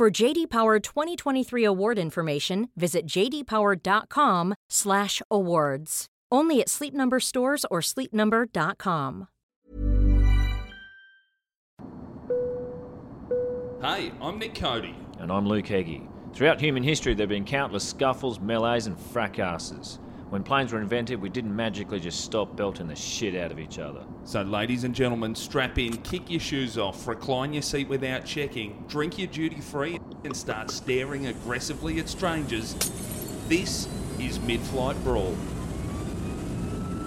For JD Power 2023 award information, visit jdpower.com/awards. Only at Sleep Number stores or sleepnumber.com. Hey, I'm Nick Cody. And I'm Luke Heggie. Throughout human history, there have been countless scuffles, melees, and fracasses. When planes were invented, we didn't magically just stop belting the shit out of each other. So, ladies and gentlemen, strap in, kick your shoes off, recline your seat without checking, drink your duty free, and start staring aggressively at strangers. This is Mid Flight Brawl.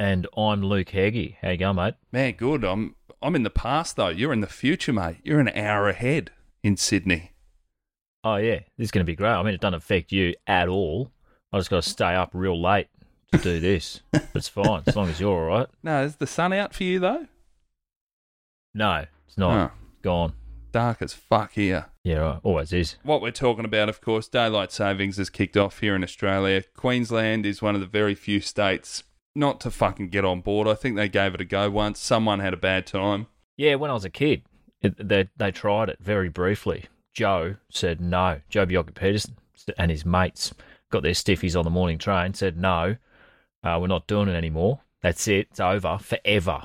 And I'm Luke Heggie. How you going, mate? Man, good. I'm I'm in the past though. You're in the future, mate. You're an hour ahead in Sydney. Oh, yeah. This is going to be great. I mean, it doesn't affect you at all. I just got to stay up real late to do this. but it's fine, as long as you're all right. No, is the sun out for you though? No, it's not. Oh. Gone. Dark as fuck here. Yeah, right. always is. What we're talking about, of course, daylight savings has kicked off here in Australia. Queensland is one of the very few states not to fucking get on board. I think they gave it a go once. Someone had a bad time. Yeah, when I was a kid, it, they, they tried it very briefly. Joh said no. Joh Bjelke-Petersen and his mates got their stiffies on the morning train, said no, uh, we're not doing it anymore. That's it. It's over forever.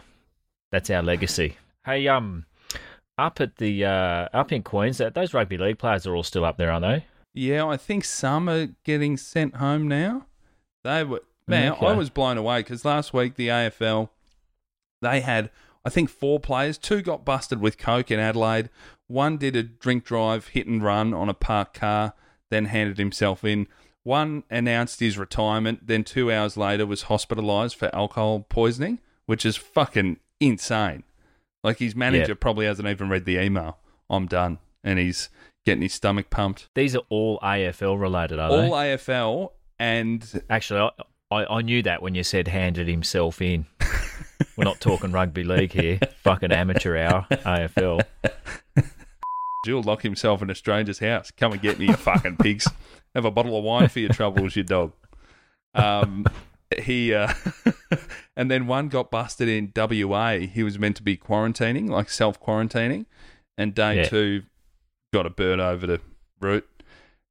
That's our legacy. Hey, um, up at the uh, up in Queensland, those rugby league players are all still up there, aren't they? Yeah, I think some are getting sent home now. They were man, Okay. I was blown away because last week the AFL they had I think four players. Two got busted with coke in Adelaide. One did a drink drive, hit and run on a parked car, then handed himself in. One announced his retirement, then two hours later was hospitalised for alcohol poisoning, which is fucking insane. Like his manager Yeah. probably hasn't even read the email. I'm done, and he's getting his stomach pumped. These are all AFL related, are All they? All AFL and Actually, I, I, knew that when you said handed himself in. We're not talking rugby league here. Fucking amateur hour, AFL. Jill lock himself in a stranger's house. Come and get me, you fucking pigs. Have a bottle of wine for your troubles, you dog. Um, he uh, and then one got busted in WA. He was meant to be quarantining, like self quarantining, and day Yeah. two got a bird over the route.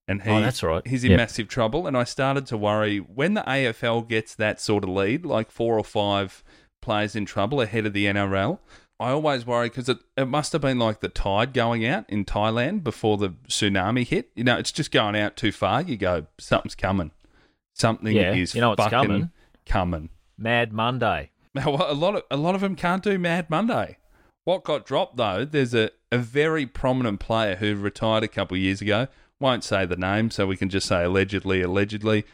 And oh, he, Oh, that's right. He's in Yep. massive trouble. And I started to worry when the AFL gets that sort of lead, like four or five players in trouble ahead of the NRL. I always worry because it, it must have been like the tide going out in Thailand before the tsunami hit. You know, it's just going out too far. You go, something's coming. Something Yeah, is you know what's fucking coming? coming. Mad Monday. Now, a lot of a lot of them can't do Mad Monday. What got dropped though? There's a, a very prominent player who retired a couple of years ago. Won't say the name, so we can just say allegedly. Allegedly,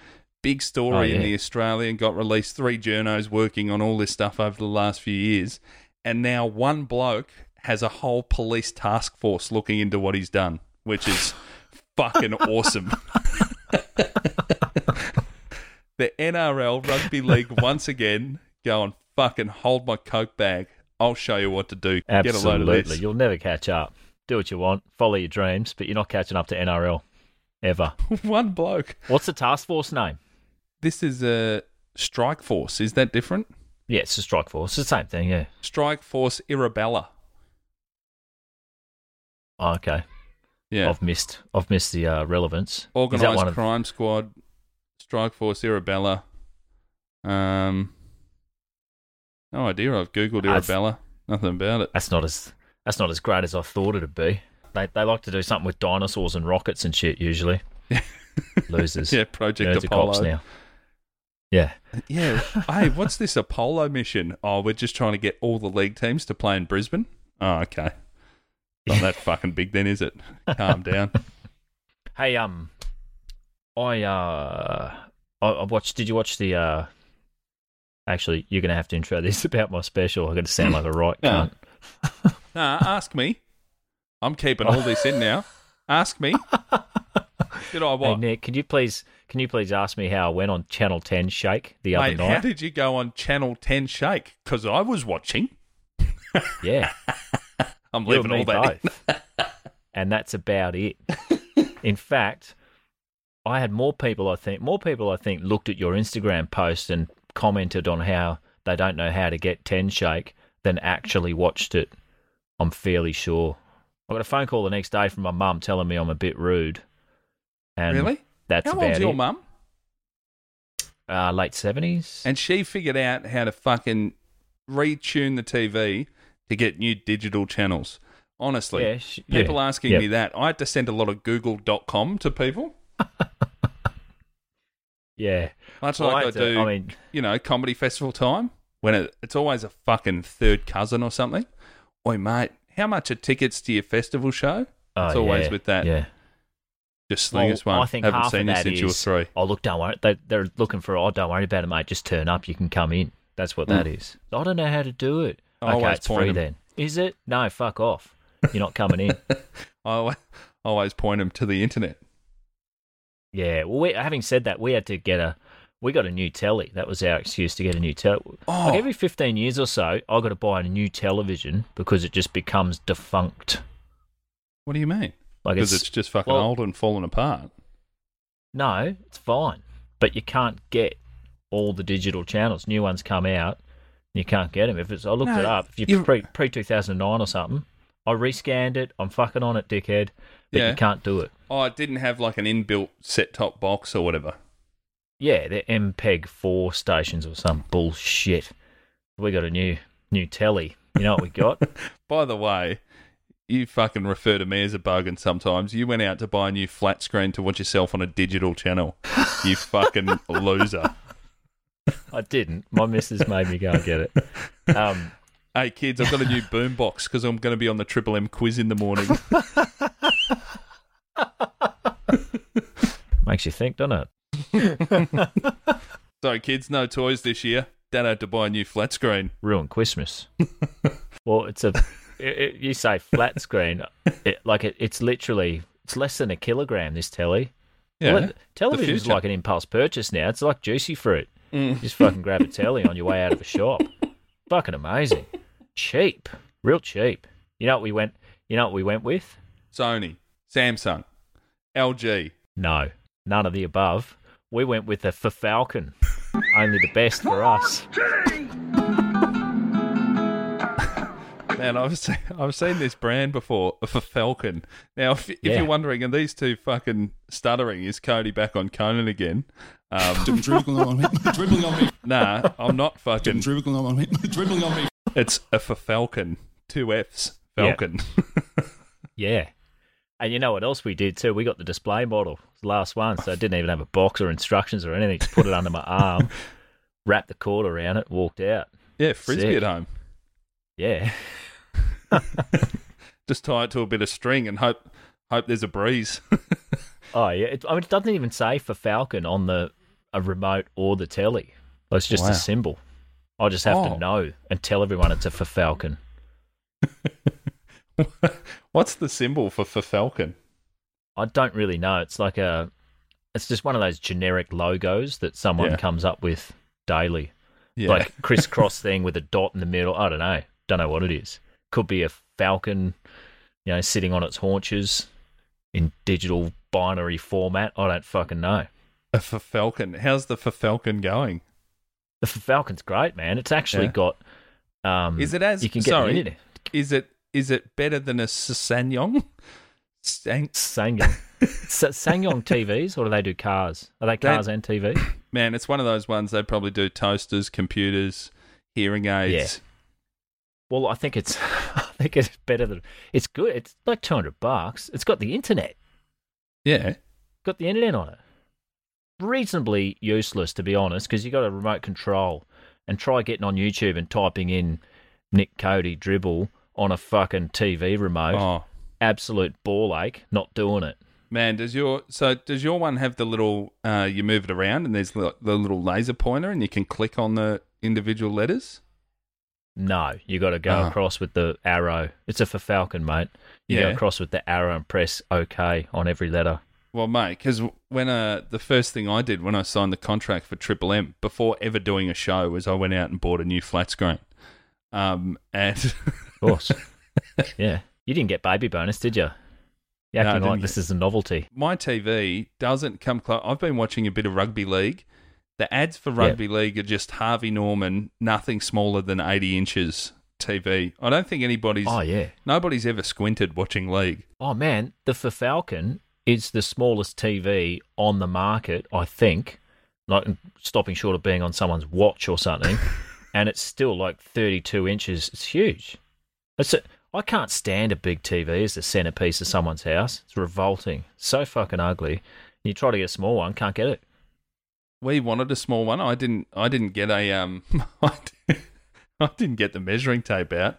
big story Oh, in the Australian. Got released. Three journos working on all this stuff over the last few years, and now one bloke has a whole police task force looking into what he's done, which is fucking awesome. the NRL Rugby League once again going fucking hold my coke bag. I'll show you what to do. Get a load of Absolutely. this. You'll never catch up. Do what you want, follow your dreams, but you're not catching up to NRL ever. One bloke. What's the task force name? This is a strike force. Is that different? Yeah, it's a strike force. It's the same thing, yeah. Strike force Irabella. Oh, okay. Yeah. I've missed I've missed the uh, relevance. Organised one of- crime squad. Strike force Irabella. Um. No idea. I've googled That's- Irabella. Nothing about it. That's not as that's not as great as I thought it'd be. They they like to do something with dinosaurs and rockets and shit usually. Losers. Yeah, Project Nerds Apollo. now. Yeah. Yeah. hey, what's this Apollo mission? Oh, we're just trying to get all the league teams to play in Brisbane. Oh, okay. Not that fucking big then, is it? Calm down. Hey, um, I uh, I, I watched. Did you watch the? uh Actually, you're gonna have to intro this about my special. I'm gonna sound like a right cunt. Nah, ask me. I'm keeping all this in now. Ask me. Did I Hey what? Nick, can you please can you please ask me how I went on Channel Ten Shake the other Mate, night? how did you go on Channel 10 Shake? Because I was watching. yeah, I'm you and leaving all that and that's about it. In fact, I had more people. I think more people. I think looked at your Instagram post and commented on how they don't know how to get Ten Shake than actually watched it. I'm fairly sure. I got a phone call the next day from my mum telling me I'm a bit rude. And Really? That's How about old's your mum? Uh, late seventies. And she figured out how to fucking retune the TV to get new digital channels. Honestly, Yeah, she- people yeah, asking yeah. me that, I had to send a lot of Google.com to people. Yeah. Much Well, like I, to- do, I mean, you know, comedy festival time when it, it's always a fucking third cousin or something. Oi, mate, how much are tickets to your festival show? oh, It's always yeah, with that. Yeah. Just sling Well, us one. I think Haven't half seen of you that since you were three. Oh, look, don't worry. They, they're looking for, oh, don't worry about it, mate. Just turn up. You can come in. That's what that mm. is. I don't know how to do it. I okay, it's free free 'em. then. Is it? No, fuck off. You're not coming in. I always, always point them to the internet. yeah. Well, we, having said that, we had to get a, we got a new telly. That was our excuse to get a new telly. Oh. Like every 15 years or so, I've got to buy a new television because it just becomes defunct. What do you mean? Like Because it's, it's, just fucking well- old and falling apart. No, it's fine. But you can't get all the digital channels. New ones come out, you can't get them. If it's, I looked No, it up. If you pre pre two thousand nine or something, I rescanned it. I'm fucking on it, dickhead. But Yeah. you can't do it. Oh, it didn't have like an inbuilt set top box or whatever. Yeah, they're MPEG four stations or some bullshit. We got a new new telly. You know what we got? By the way, you fucking refer to me as a bogan sometimes. You went out to buy a new flat screen to watch yourself on a digital channel. You fucking loser. I didn't. My missus made me go and get it. Um, Hey kids, I've got a new boombox because I'm going to be on the Triple M quiz in the morning. makes you think, doesn't it? so kids, no toys this year. Dad had to buy a new flat screen. ruin Christmas. well, it's a it, it- you say flat screen, it, like it, it's literally it's less than a kilogram. This telly, Yeah, Well, television's like an impulse purchase now. It's like juicy fruit. Mm. Just fucking grab a telly on your way out of a shop. Fucking amazing, cheap, real cheap. You know what we went? You know what we went with? Sony, Samsung, LG. No, none of the above. We went with the FFalcon. Only the best for us. Man, I've seen, I've seen this brand before FFalcon. Now, if, if Yeah. you're wondering, are these two fucking stuttering? Is Cody back on Conan again? Um, dribbling on me, dribbling on me, nah, I'm not fucking. dribbling on me, dribbling on me. It's a FFalcon. Two F's. Yeah. Falcon. Yeah. And you know what else we did too? We got the display model, the last one, so I didn't even have a box or instructions or anything. Just put it under my arm, wrapped the cord around it, walked out. yeah, frisbee Sick. at home. Yeah. Just tie it to a bit of string and hope hope there's a breeze. Oh yeah. It, I mean, it doesn't even say FFalcon on the a remote or the telly. It's just Wow. a symbol. I just have Oh. to know and tell everyone it's a FFalcon. What's the symbol for FFalcon? I don't really know. It's like a, it's just one of those generic logos that someone Yeah. comes up with daily. Yeah. like crisscross thing with a dot in the middle. I don't know. Don't know what it is. Could be a falcon, you know, sitting on its haunches in digital binary format. I don't fucking know. a FFalcon. How's the FFalcon going? The falcon's great, man. It's actually Yeah. got. Um, Is it as- you can get sorry. Is it is it better than a Sanyong? Sang- SsangYong, S- SsangYong TVs, or do they do cars? Are they They- cars and TV? Man, it's one of those ones they probably do toasters, computers, hearing aids. Well, I think it's, I think it's better than it's good. It's like two hundred bucks. It's got the internet. Yeah. got the internet on it. Reasonably useless, to be honest, because you got a remote control. And try getting on YouTube and typing in Nick Cody dribble on a fucking TV remote. Oh Absolute ball ache. Not doing it. man, does your so does your one have the little? Uh, you move it around and there's the, the little laser pointer and you can click on the individual letters. No, you got to go Ah. across with the arrow. It's a FFalcon, mate. You Yeah. go across with the arrow and press OK on every letter. Well, mate, because when uh, the first thing I did when I signed the contract for Triple M, before ever doing a show, was I went out and bought a new flat screen. Um, and course. yeah. You didn't get baby bonus, did you? No, I acting like this is a novelty. my TV doesn't come close. I've been watching a bit of rugby league. The ads for rugby league are just Harvey Norman, nothing smaller than 80 inches TV. I don't think anybody's, Oh, yeah. nobody's ever squinted watching league. Oh, man. The FFalcon is the smallest TV on the market, I think. Like mm, stopping short of being on someone's watch or something. and it's still like 32 inches. It's huge. It's a, I can't stand a big TV as the centerpiece of someone's house. It's revolting. So fucking ugly. You try to get a small one, can't get it. We wanted a small one. I didn't. I didn't get a um. I didn't, I didn't get the measuring tape out.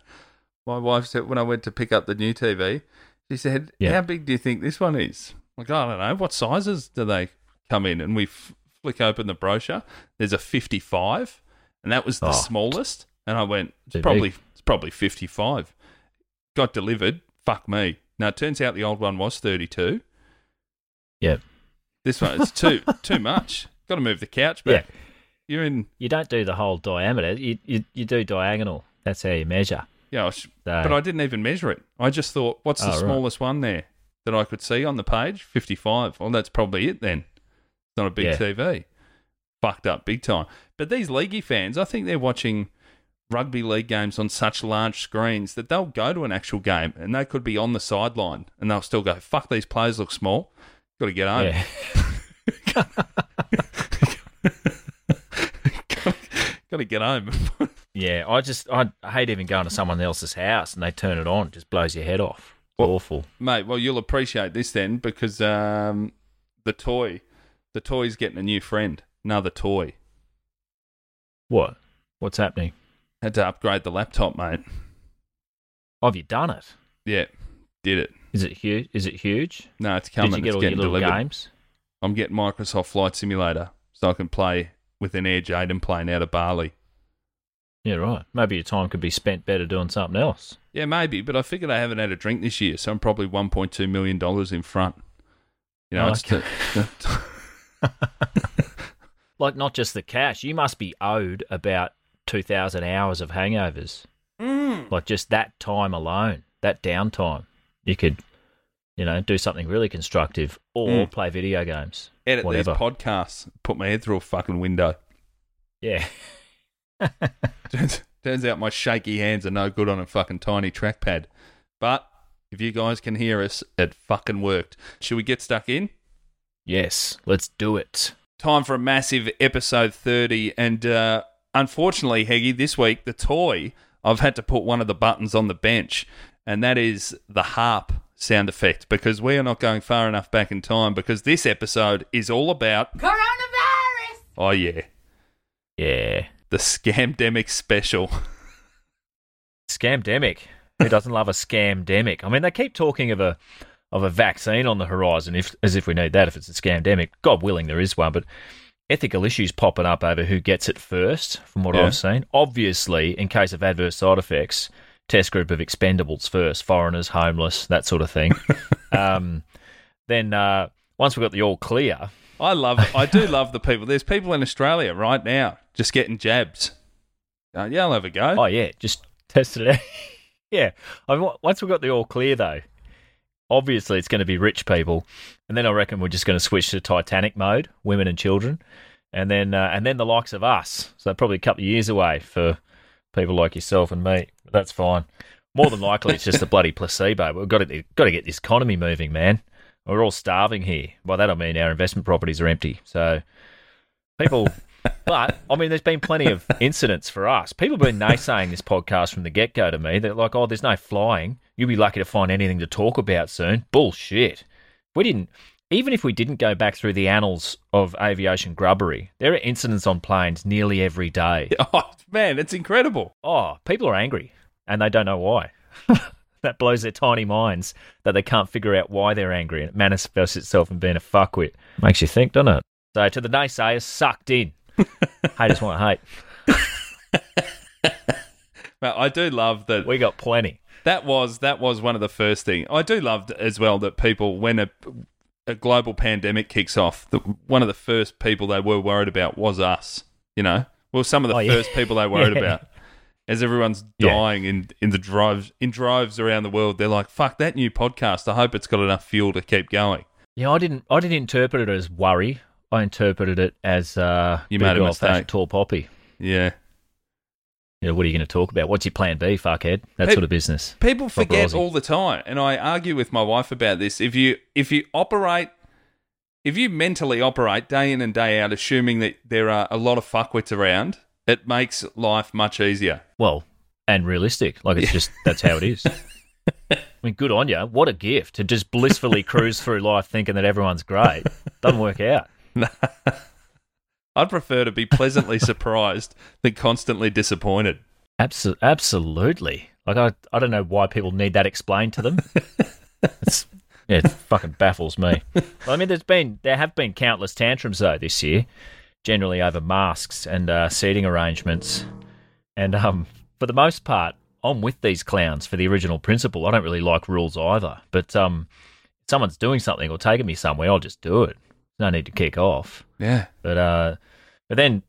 My wife said when I went to pick up the new TV, she said, Yeah. "How big do you think this one is?" I'm like I don't know. What sizes do they come in? And we f- flick open the brochure. There's a 55, and that was the Oh. smallest. And I went, "It's Too probably big. It's probably 55." Got delivered. Fuck me. Now it turns out the old one was 32. Yep. This one is too too much. Got to move the couch back. Yeah. You're in You don't do the whole diameter. You, you, you do diagonal. That's how you measure. Yeah, I was- So- but I didn't even measure it. I just thought, what's the Oh, right. smallest one there that I could see on the page? 55. Well, that's probably it then. It's not a big Yeah. TV. Fucked up big time. But these leaguey fans, I think they're watching rugby league games on such large screens that they'll go to an actual game and they could be on the sideline and they'll still go, fuck, these players look small. Got to get home. Yeah. Got to get home. Yeah, I just I hate even going to someone else's house and they turn it on. It just blows your head off. Well- awful. Mate, well, you'll appreciate this then because um, the toy, the toy's getting a new friend, another toy. What? What's happening? Had to upgrade the laptop, mate. Have you done it? Yeah, did it. Is it huge? Is it huge? No, it's coming. Did you get it's all your little delivered. games? I'm getting Microsoft Flight Simulator so I can play with an Air Jaden plane out of Bali. Yeah, right. Maybe your time could be spent better doing something else. Yeah, maybe, but I figured I haven't had a drink this year, so I'm probably 1.2 million dollars in front. You know, Oh, it's okay. the, Like not just the cash. You must be owed about two thousand hours of hangovers. Like just that time alone, that downtime, you could, you know, do something really constructive or Mm. play video games. edit Whatever. these podcasts, put my head through a fucking window. Yeah. Turns, turns out my shaky hands are no good on a fucking tiny trackpad. But if you guys can hear us, it fucking worked. Should we get stuck in? Yes. Let's do it. Time for a massive episode 30. And uh, unfortunately, Heggy, this week, the toy, I've had to put one of the buttons on the bench, and that is the harp sound effect because we are not going far enough back in time because this episode is all about. Coronavirus! Oh, yeah. Yeah. The Scamdemic special. Scamdemic. Who doesn't love a scamdemic? I mean, they keep talking of a of a vaccine on the horizon, if as if we need that if it's a scamdemic. God willing, there is one, but ethical issues popping up over who gets it first, from what Yeah. I've seen. Obviously, in case of adverse side effects, test group of expendables first, foreigners, homeless, that sort of thing. um, then uh, once we've got the all clear, I love, I do love the people. There's people in Australia right now just getting jabs. Uh, yeah, I'll have a go. Oh yeah, just test it out. yeah, I mean, once we've got the all clear though, obviously it's going to be rich people, and then I reckon we're just going to switch to Titanic mode, women and children, and then uh, and then the likes of us. So probably a couple of years away for people like yourself and me. But that's fine. More than likely, it's just a bloody placebo. We've got to got to get this economy moving, man. We're all starving here. By that I mean our investment properties are empty. So people. But I mean, there's been plenty of incidents for us. People have been naysaying this podcast from the get go to me. They're like, "Oh, there's no flying. You'll be lucky to find anything to talk about soon." Bullshit. We didn't. even if we didn't go back through the annals of aviation grubbery, there are incidents on planes nearly every day. Oh man, it's incredible. Oh, people are angry and they don't know why. that blows their tiny minds that they can't figure out why they're angry and it manifests itself in being a fuckwit. Makes you think, doesn't it? So to the naysayers, sucked in. Haters want to hate. Well, I do love that. We got plenty. That was that was one of the first things. I do love as well that people when a a global pandemic kicks off, the, one of the first people they were worried about was us. You know, well, some of the Oh, yeah. first people they worried Yeah. about. As everyone's Yeah. dying in in the drives in drives around the world, they're like, "Fuck that new podcast! I hope it's got enough fuel to keep going." Yeah, I didn't. I didn't interpret it as worry. I interpreted it as uh, You made a mistake. Tall poppy. Yeah, You know, what are you going to talk about? What's your plan B, fuckhead? That sort of business. People forget all the time, and I argue with my wife about this. If you if you operate, if you mentally operate day in and day out, assuming that there are a lot of fuckwits around, it makes life much easier. Well, and realistic. Like it's just that's how it is. I mean, good on you. What a gift to just blissfully cruise through life thinking that everyone's great. Doesn't work out. I'd prefer to be pleasantly surprised than constantly disappointed. Abso- absolutely. Like I, I don't know why people need that explained to them. it's, yeah, it fucking baffles me. Well, I mean, there's been there have been countless tantrums though this year, generally over masks and uh, seating arrangements, and um, for the most part, I'm with these clowns for the original principle. I don't really like rules either, but um, if someone's doing something or taking me somewhere, I'll just do it. No need to kick off. Yeah. But uh, but then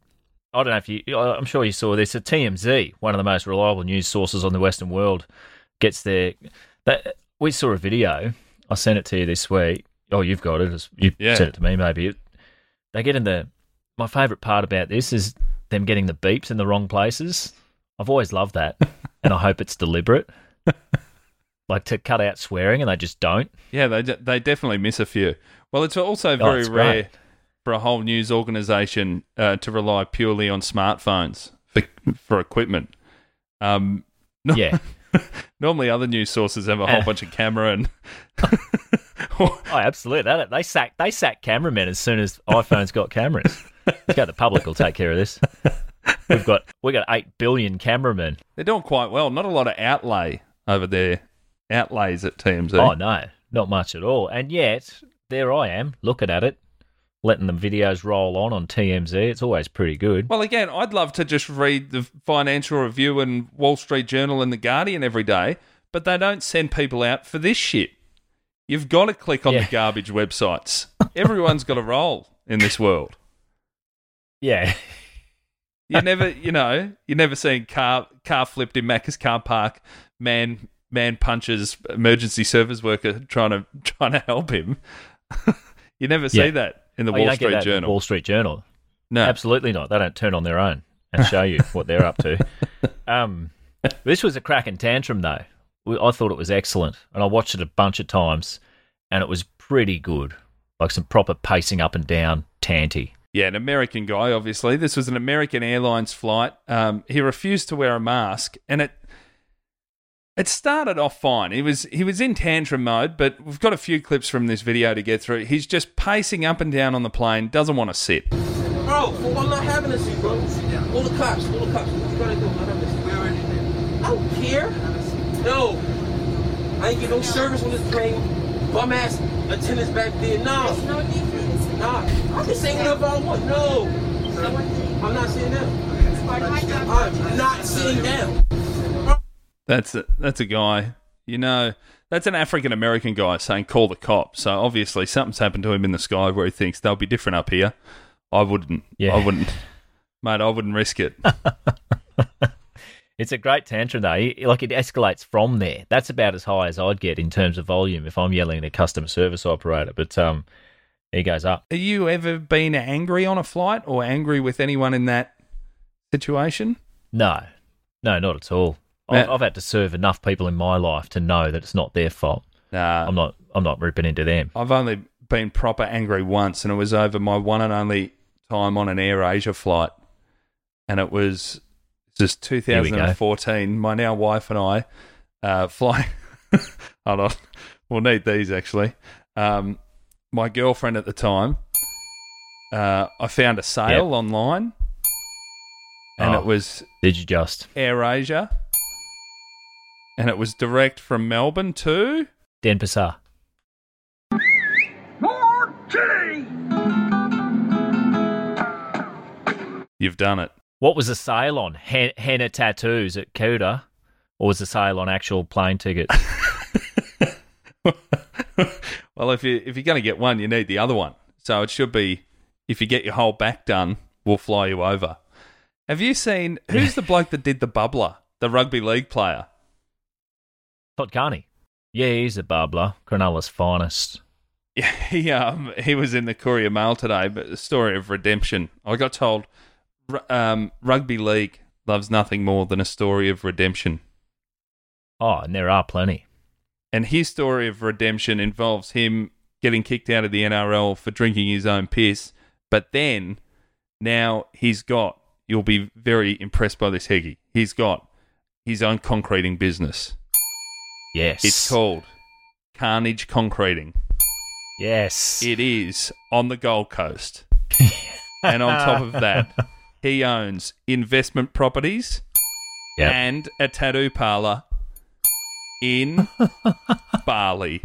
I don't know if you. I'm sure you saw this. A TMZ, one of the most reliable news sources on the Western world, gets their. That we saw a video. I sent it to you this week. Oh, you've got it. You Yeah. sent it to me. Maybe they get in the. My favourite part about this is them getting the beeps in the wrong places. I've always loved that, and I hope it's deliberate. Like to cut out swearing, and they just don't. Yeah, they they definitely miss a few. Well, it's also Oh, very it's rare great. for a whole news organisation uh, to rely purely on smartphones for for equipment. Um, no- Yeah. normally other news sources have a whole bunch of camera and. Oh, absolutely. They, they sack they sack cameramen as soon as iPhones got cameras. Okay, the public will take care of this. We've got we got eight billion cameramen. They're doing quite well. Not a lot of outlay over there. Outlays at TMZ. Oh no, not much at all. And yet there I am looking at it, letting the videos roll on on TMZ. It's always pretty good. Well, again, I'd love to just read the Financial Review and Wall Street Journal and The Guardian every day, but they don't send people out for this shit. You've got to click on Yeah. the garbage websites. Everyone's got a role in this world. Yeah, You never, you know, you never seen car car flipped in Macca's car park. Man, man punches emergency service worker trying to trying to help him. you never see Yeah. that in the Oh, Wall Street Journal. Wall Street Journal. no, Absolutely not. They don't turn on their own and show you what they're up to. Um, this was a cracking tantrum, though. I thought it was excellent, and I watched it a bunch of times, and it was pretty good. Like some proper pacing up and down tanty. Yeah, an American guy, obviously. This was an American Airlines flight. Um, he refused to wear a mask, and it it started off fine. He was he was in tantrum mode, but we've got a few clips from this video to get through. He's just pacing up and down on the plane, doesn't want to sit. Bro, I'm not having a seat, bro. All the cops, all the cops. What you gotta do? I'm not having a seat. Where are you? I don't care. No. I ain't get no service on this plane. Bum ass attendants back there. No. There's no difference. Nah. I'm just say whatever I want. No. So? I'm not sitting down. It's part of my job. I'm not sitting down. That's a, that's a guy, you know, that's an African American guy saying call the cops. So obviously something's happened to him in the sky where he thinks they'll be different up here. I wouldn't. Yeah. I wouldn't. Mate, I wouldn't risk it. It's a great tantrum, though. Like it escalates from there. That's about as high as I'd get in terms of volume if I'm yelling at a customer service operator. But um, he goes up. Have you ever been angry on a flight or angry with anyone in that situation? No, no, not at all. I've, I've had to serve enough people in my life to know that it's not their fault. Nah. I'm not. I'm not ripping into them. I've only been proper angry once, and it was over my one and only time on an Air Asia flight. And it was just 2014. My now wife and I uh, flying. Hold on. We'll need these actually. Um, my girlfriend at the time, uh, I found a sale Yep. online, and Oh. it was Did you just? Air Asia, and it was direct from Melbourne to. Denpasar. You've done it. What was the sale on? Hen- henna tattoos at Kuta? Or was the sale on actual plane tickets? well, if you if you're going to get one, you need the other one. So it should be if you get your whole back done, we'll fly you over. Have you seen who's the bloke that did the bubbler, the rugby league player? Todd Carney. Yeah, he's a bubbler. Cronulla's finest. Yeah, he um he was in the Courier Mail today, but the story of redemption. I got told, um, rugby league loves nothing more than a story of redemption, Oh, and there are plenty. and his story of redemption involves him getting kicked out of the NRL for drinking his own piss. But then, now he's got. You'll be very impressed by this, Heggy. He's got his own concreting business. Yes. It's called Carnage Concreting. Yes. It is on the Gold Coast. and on top of that, he owns investment properties Yep. and a tattoo parlor in Bali.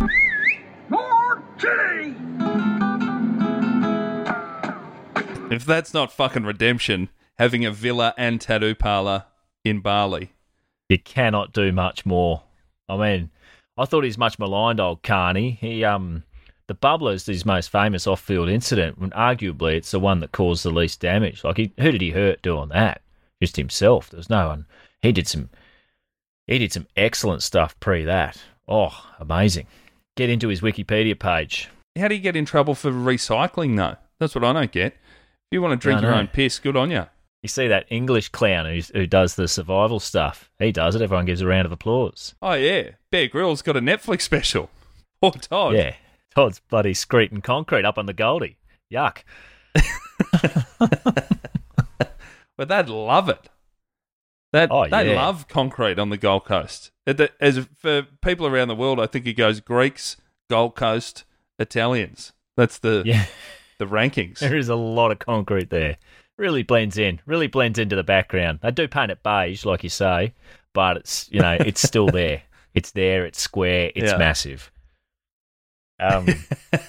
If that's not fucking redemption, having a villa and tattoo parlor in Bali. You cannot do much more. I mean, I thought he's much maligned, old Carney. He, um, the bubbler's his most famous off-field incident, and arguably it's the one that caused the least damage. Like, he, who did he hurt doing that? Just himself. There was no one. He did some. He did some excellent stuff pre that. Oh, amazing! Get into his Wikipedia page. How do you get in trouble for recycling, though? That's what I don't get. If you want to drink your own piss, good on you. You see that English clown who's, who does the survival stuff? He does it. Everyone gives a round of applause. Oh, yeah. Bear Grylls got a Netflix special. Poor Todd. Yeah, Todd's bloody screeding concrete up on the Goldie. Yuck. But they'd love it. That Oh, they yeah. love concrete on the Gold Coast. As for people around the world, I think it goes Greeks, Gold Coast, Italians. That's the Yeah, the rankings. there is a lot of concrete there. Really blends in. Really blends into the background. They do paint it beige, like you say, but it's you know it's still there. It's there. It's square. It's Yeah. massive. Um,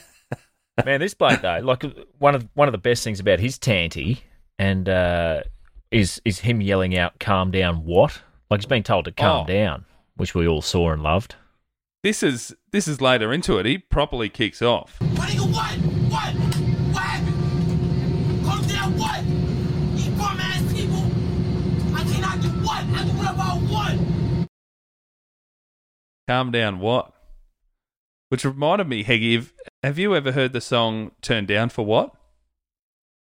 man, this bloke though, like one of one of the best things about his tanty and uh, is is him yelling out, "Calm down!" What? Like he's being told to calm Oh. down, which we all saw and loved. This is this is later into it. He properly kicks off. What do you What? What happened? Calm down, what? You bum ass people. I cannot do what? I do whatever I want. Calm down, what? Which reminded me, Heggy, have you ever heard the song "Turn Down for What"?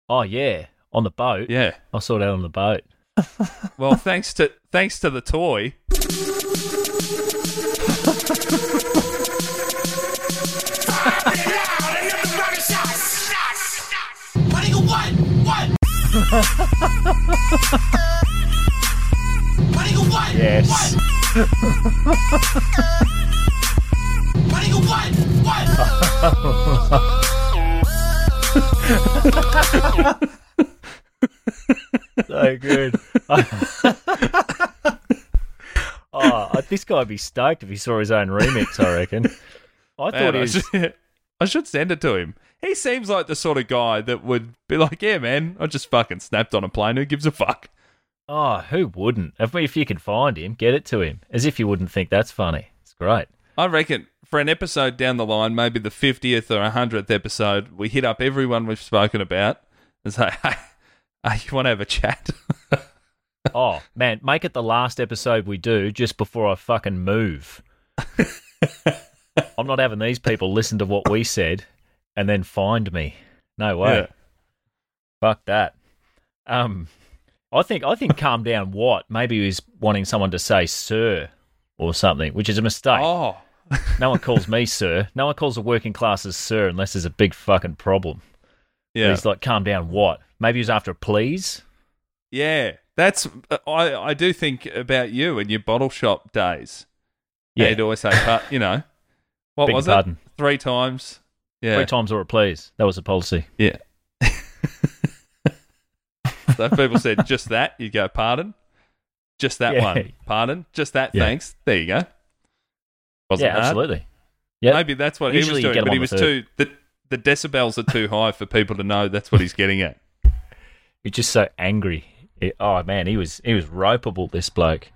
Oh yeah, on the boat. Yeah. I saw that on the boat. Well, thanks to thanks to the toy. Yes. What? What nigga, what? What? so good. oh, this guy would be stoked if he saw his own remix. I reckon. I Man, thought he I, should, I should send it to him. He seems like the sort of guy that would be like, "Yeah, man, I just fucking snapped on a plane. Who gives a fuck?" Oh, who wouldn't? If, if you can find him, get it to him. As if you wouldn't think that's funny. It's great. I reckon for an episode down the line, maybe the fiftieth or hundredth episode, we hit up everyone we've spoken about and say, "Hey, hey you want to have a chat?" Oh man, make it the last episode we do just before I fucking move. I'm not having these people listen to what we said and then find me. No way. Yeah. Fuck that. Um, I think I think calm down. What? Maybe he's wanting someone to say sir or something, which is a mistake. oh, No one calls me sir. No one calls the working classes sir unless there's a big fucking problem. yeah, He's like, calm down. What? Maybe he's after a please. yeah. That's uh, I. I do think about you and your bottle shop days. Yeah. You'd always say, "But you know, what Beg was pardon. it? Three times Yeah. Three times or a please. That was the policy. Yeah. so if people said just that, you go, pardon. Just that Yeah. one, pardon. Just that, Yeah. thanks. There you go. Wasn't yeah, hard. absolutely. Yeah, Maybe that's what Usually he was doing, but he the was too. The, the decibels are too high for people to know that's what he's getting at. He's just so angry. He- oh man, he was he was ropeable this bloke.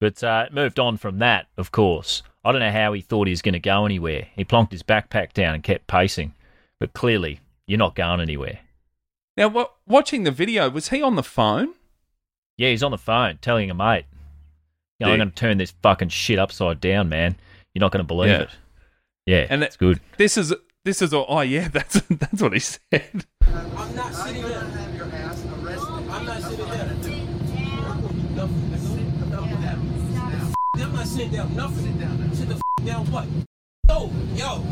But uh, moved on from that, of course. I don't know how he thought he was going to go anywhere. He plonked his backpack down and kept pacing. But clearly, you're not going anywhere. Now, what, watching the video, was he on the phone? Yeah, he's on the phone telling a mate, you know, I'm going to turn this fucking shit upside down, man. You're not going to believe Yeah. it. Yeah, And it's good. This is this is all. Oh yeah, that's that's what he said. I'm not sitting there. I'm not sitting there. I'm not sitting down. Nothing. Sit the f- down. What? Yo, yo,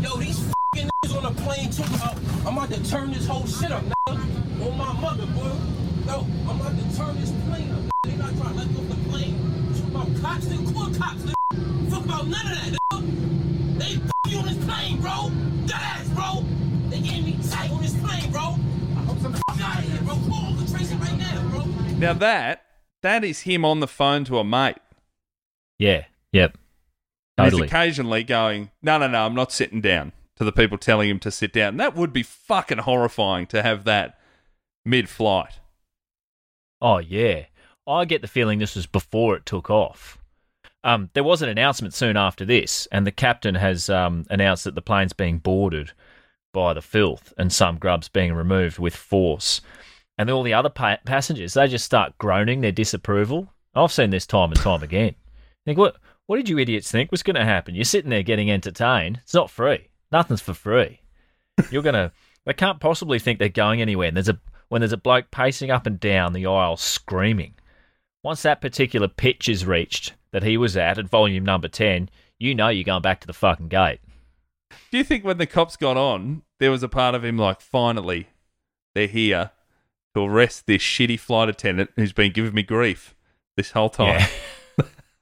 yo. These f***ing niggas on the plane talking about. I'm about to turn this whole shit up, nigga. On my mother, boy. Yo, I'm about to turn this plane up. nigga. They not trying to let me off the plane. Talk about cops, nigga. Call cops, nigga. Fuck about none of that, nigga. They f- you on this plane, bro. That ass, bro. They gave me tight on this plane, bro. Fuck out of here, bro. Call Uncle Tracy right now, that that is him on the phone to a mate. Yeah, yep. Totally. He's occasionally going, no, no, no, I'm not sitting down. The people telling him to sit down. That would be fucking horrifying to have that mid-flight. Oh yeah, I get the feeling this was before it took off. Um, there was an announcement soon after this, and the captain has um, announced that the plane's being boarded by the filth and some grubs being removed with force. And all the other pa- passengers, they just start groaning their disapproval. I've seen this time and time again. Think what? What did you idiots think was going to happen? You're sitting there getting entertained. It's not free. Nothing's for free. You're gonna. They can't possibly think they're going anywhere. And there's a when there's a bloke pacing up and down the aisle screaming. Once that particular pitch is reached that he was at at volume number ten, you know you're going back to the fucking gate. Do you think when the cops got on, there was a part of him like, finally, they're here to arrest this shitty flight attendant who's been giving me grief this whole time?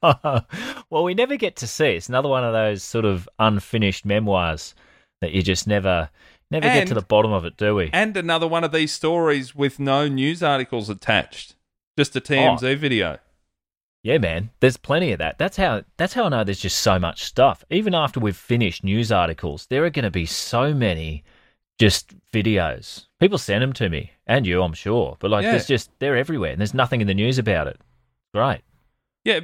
well, we never get to see. It's another one of those sort of unfinished memoirs that you just never never get to the bottom of it, do we? And another one of these stories with no news articles attached, just a TMZ oh. video. Yeah, man. There's plenty of that. That's how that's how I know there's just so much stuff. Even after we've finished news articles, there are going to be so many just videos. People send them to me, and you, I'm sure. But like, Yeah. there's just they're everywhere, and there's nothing in the news about it. Great. Yeah,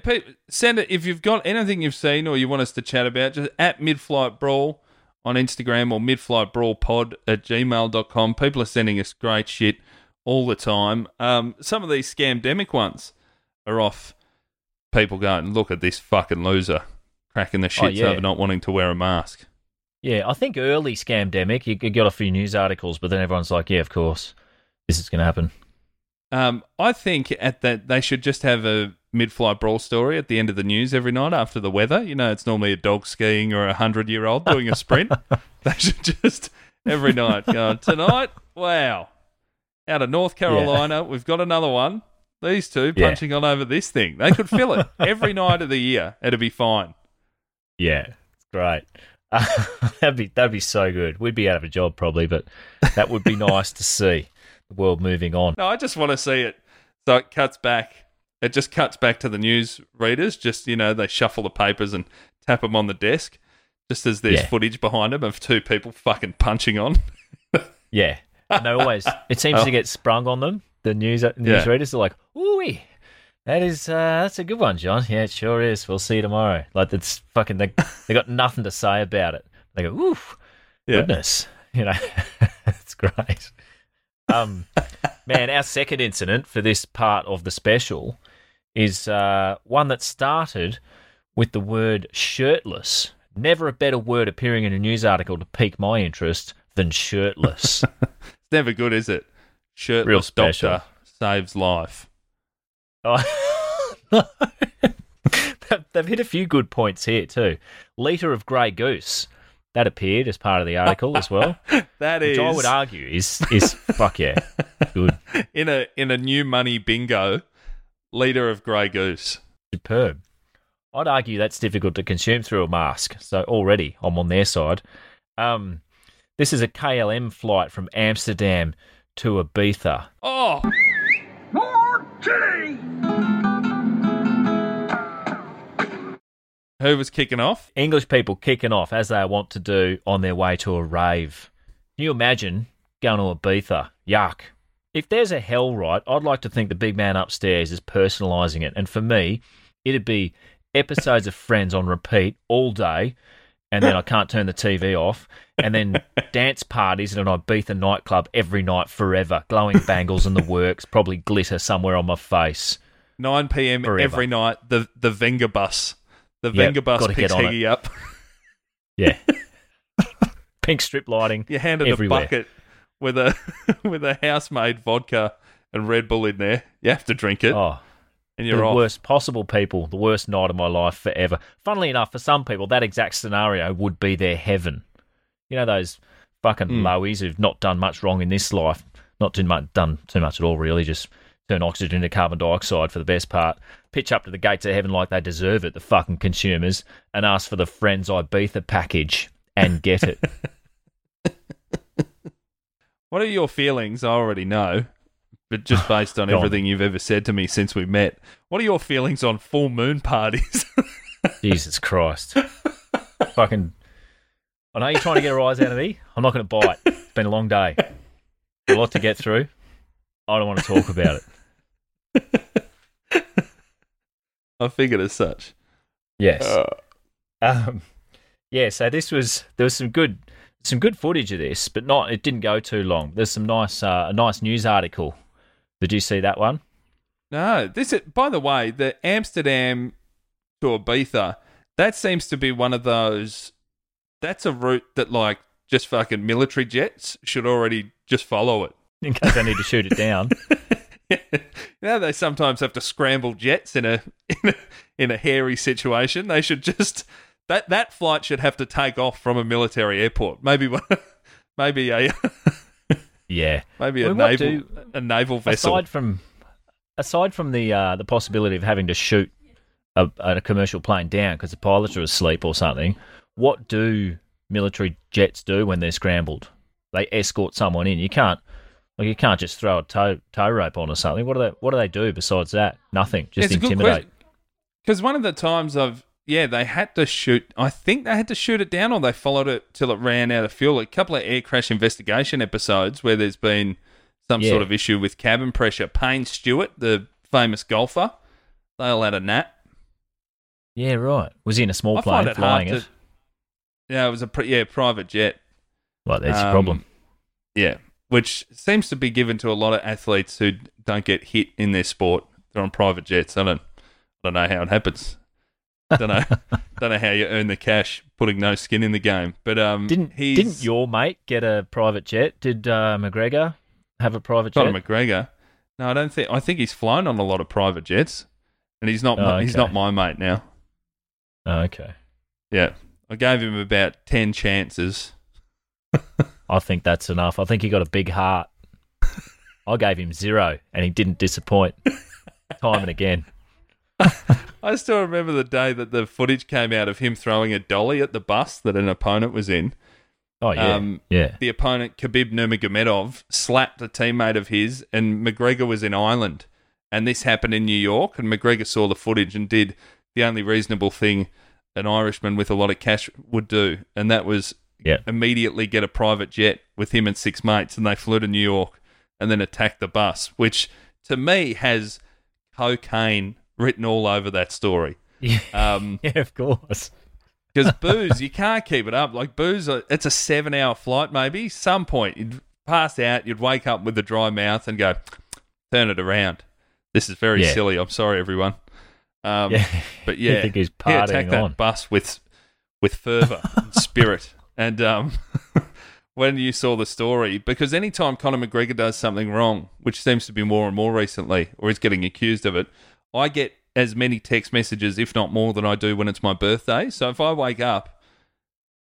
send it if you've got anything you've seen or you want us to chat about. Just at Midflight Brawl on Instagram or Midflight Brawl Pod at gmail.com. People are sending us great shit all the time. Um, some of these scamdemic ones are off people going, look at this fucking loser cracking the shit Oh, yeah. over not wanting to wear a mask. Yeah, I think early scamdemic, you, you got a few news articles, but then everyone's like, yeah, of course, this is going to happen. Um, I think at that they should just have a mid-flight brawl story at the end of the news every night after the weather. You know, it's normally a dog skiing or a hundred-year-old doing a sprint. they should just every night go tonight. Wow, out of North Carolina, we've got another one. These two Yeah. punching on over this thing. They could fill it every night of the year. It'd be fine. Yeah, it's great. that'd be that'd be so good. We'd be out of a job probably, but that would be nice to see the world moving on. No, I just want to see it. So it cuts back. It just cuts back to the news readers. Just you know, they shuffle the papers and tap them on the desk. Just as there's Yeah. footage behind them of two people fucking punching on. Yeah, and they always it seems to get sprung on them. The news Yeah. newsreaders are like, "Ooh, that is uh, that's a good one, John. Yeah, it sure is. We'll see you tomorrow." Like it's fucking they they got nothing to say about it. They go, "Ooh, Yeah. goodness," you know, it's great. Um, man, our second incident for this part of the special is uh, one that started with the word shirtless. Never a better word appearing in a news article to pique my interest than shirtless. It's never good, is it? Shirtless Real special. doctor saves life. Oh. They've hit a few good points here too. Liter of Grey Goose that appeared as part of the article as well. That which is I would argue is is fuck yeah, good, in a in a new money bingo. Leader of Grey Goose. superb. I'd argue that's difficult to consume through a mask. So already I'm on their side. Um, This is a KLM flight from Amsterdam to Ibiza. Oh, who was kicking off? English people kicking off as they want to do on their way to a rave. Can you imagine going to Ibiza? Yuck. If there's a hell right, I'd like to think the big man upstairs is personalising it. And for me, it'd be episodes of Friends on repeat all day, and then I can't turn the TV off, and then dance parties at an Ibiza nightclub every night forever, glowing bangles in the works, probably glitter somewhere on my face. 9 p.m. Forever. every night. The the Venga bus. The Yep, Venga bus picks. Heggy up. Yeah. Pink strip lighting. Handed everywhere. a bucket with a with a house made vodka and Red Bull in there. You have to drink it, Oh, and you're the off. worst possible people, the worst night of my life forever. Funnily enough, for some people, that exact scenario would be their heaven. You know those fucking Hmm. lowies who've not done much wrong in this life, not too much done too much at all, really. Just turn oxygen into carbon dioxide for the best part. Pitch up to the gates of heaven like they deserve it, the fucking consumers, and ask for the Friends Ibiza package and get it. What are your feelings? I already know, but just based on everything you've ever said to me since we met, what are your feelings on full moon parties? Jesus Christ. Fucking. I know you're trying to get a rise out of me. I'm not going to bite. It's been a long day. A lot to get through. I don't want to talk about it. I figured as such. Yes. Uh, Um, yeah. So this was there was some good some good footage of this, but not it didn't go too long. There's some nice uh, a nice news article. Did you see that one? no, this. Is, by the way, the Amsterdam to Ibiza. That seems to be one of those. That's a route that like just fucking military jets should already just follow it. In case they need to shoot it down. you know they sometimes have to scramble jets in a in a, in a hairy situation. They should just that that flight should have to take off from a military airport. Maybe maybe a Yeah. maybe a Well, naval do- a naval vessel. Aside from aside from the uh, the possibility of having to shoot a, a commercial plane down because the pilots are asleep or something, what do military jets do when they're scrambled? They escort someone in. You can't like you can't just throw a tow tow rope on or something. What do they what do they do besides that? Nothing. Just It's intimidate. Because one of the times I've yeah they had to shoot. I think they had to shoot it down, or they followed it till it ran out of fuel. A couple of air crash investigation episodes where there's been some Yeah. sort of issue with cabin pressure. Payne Stewart, the famous golfer, they all had a nap. Yeah, right. Was he in a small I plane it flying it? to. Yeah, it was a pri- yeah private jet. Well, that's Um, problem. Yeah, which seems to be given to a lot of athletes who don't get hit in their sport. They're on private jets. I don't, I don't know how it happens. Don't know, don't know how you earn the cash putting no skin in the game. But um, Didn't he's, didn't your mate get a private jet? Did uh, McGregor have a private jet? Conor McGregor? No, I don't think. I think he's flown on a lot of private jets, and he's not. Oh, my, He's not my mate now. Oh, okay. Yeah, I gave him about ten chances. I think that's enough. I think he got a big heart. I gave him zero, and he didn't disappoint. Time and again. I still remember the day that the footage came out of him throwing a dolly at the bus that an opponent was in. Oh yeah, Um, yeah. the opponent Khabib Nurmagomedov slapped a teammate of his, and McGregor was in Ireland, and this happened in New York, and McGregor saw the footage and did the only reasonable thing an Irishman with a lot of cash would do, and that was Yeah. immediately get a private jet with him and six mates, and they flew to New York and then attacked the bus, which to me has cocaine written all over that story. Yeah, Um, yeah, of course. because booze, you can't keep it up. Like booze, uh, it's a seven-hour flight. Maybe some point you'd pass out, you'd wake up with a dry mouth and go, "Turn it around." This is very Yeah. silly. I'm sorry, everyone. Um, Yeah. but yeah, think he's yeah, attack partying that on. bus with with fervor and spirit. And um, when you saw the story, because anytime Conor McGregor does something wrong, which seems to be more and more recently, or is getting accused of it, I get as many text messages, if not more, than I do when it's my birthday. So if I wake up,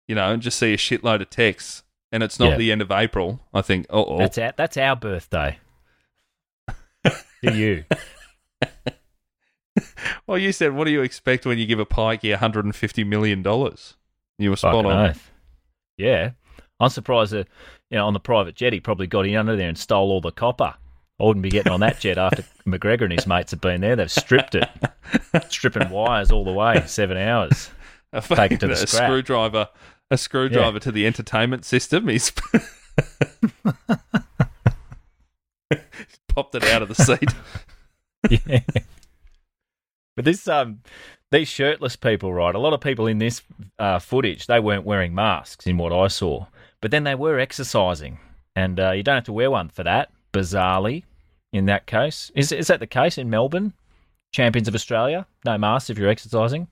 you know, and just see a shitload of texts, and it's not Yeah. the end of April, I think, oh, That's our that's our birthday. to you. well, you said, what do you expect when you give a pikey $150 million? You were spot Fucking on. oath. Yeah. I'm surprised that you know on the private jet he probably got in under there and stole all the copper. I wouldn't be getting on that jet after McGregor and his mates have been there. They've stripped it, stripping wires all the way, seven hours. A, Take it to the a scrap. screwdriver, a screwdriver to the entertainment system. He's popped it out of the seat. yeah. But this um these shirtless people, right? A lot of people in this uh, footage, they weren't wearing masks in what I saw, but then they were exercising, and uh, you don't have to wear one for that. Bizarrely, in that case, is is that the case in Melbourne? Champions of Australia, no masks if you're exercising.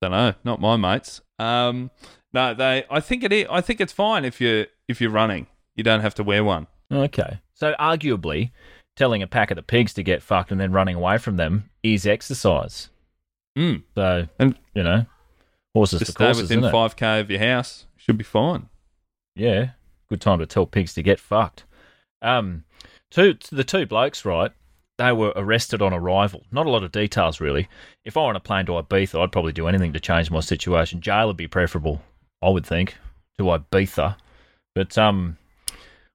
Don't know, not my mates. Um, no, they. I think it. is- I think it's fine if you if you're running. You don't have to wear one. Okay, so arguably, telling a pack of the pigs to get fucked and then running away from them is exercise. Mm. So And you know, horses just for stay within five k of your house. Should be fine. Yeah, good time to tell pigs to get fucked. Um, two the two blokes, right? They were arrested on arrival. Not a lot of details, really. If I were on a plane to Ibiza, I'd probably do anything to change my situation. Jail would be preferable, I would think, to Ibiza. But um,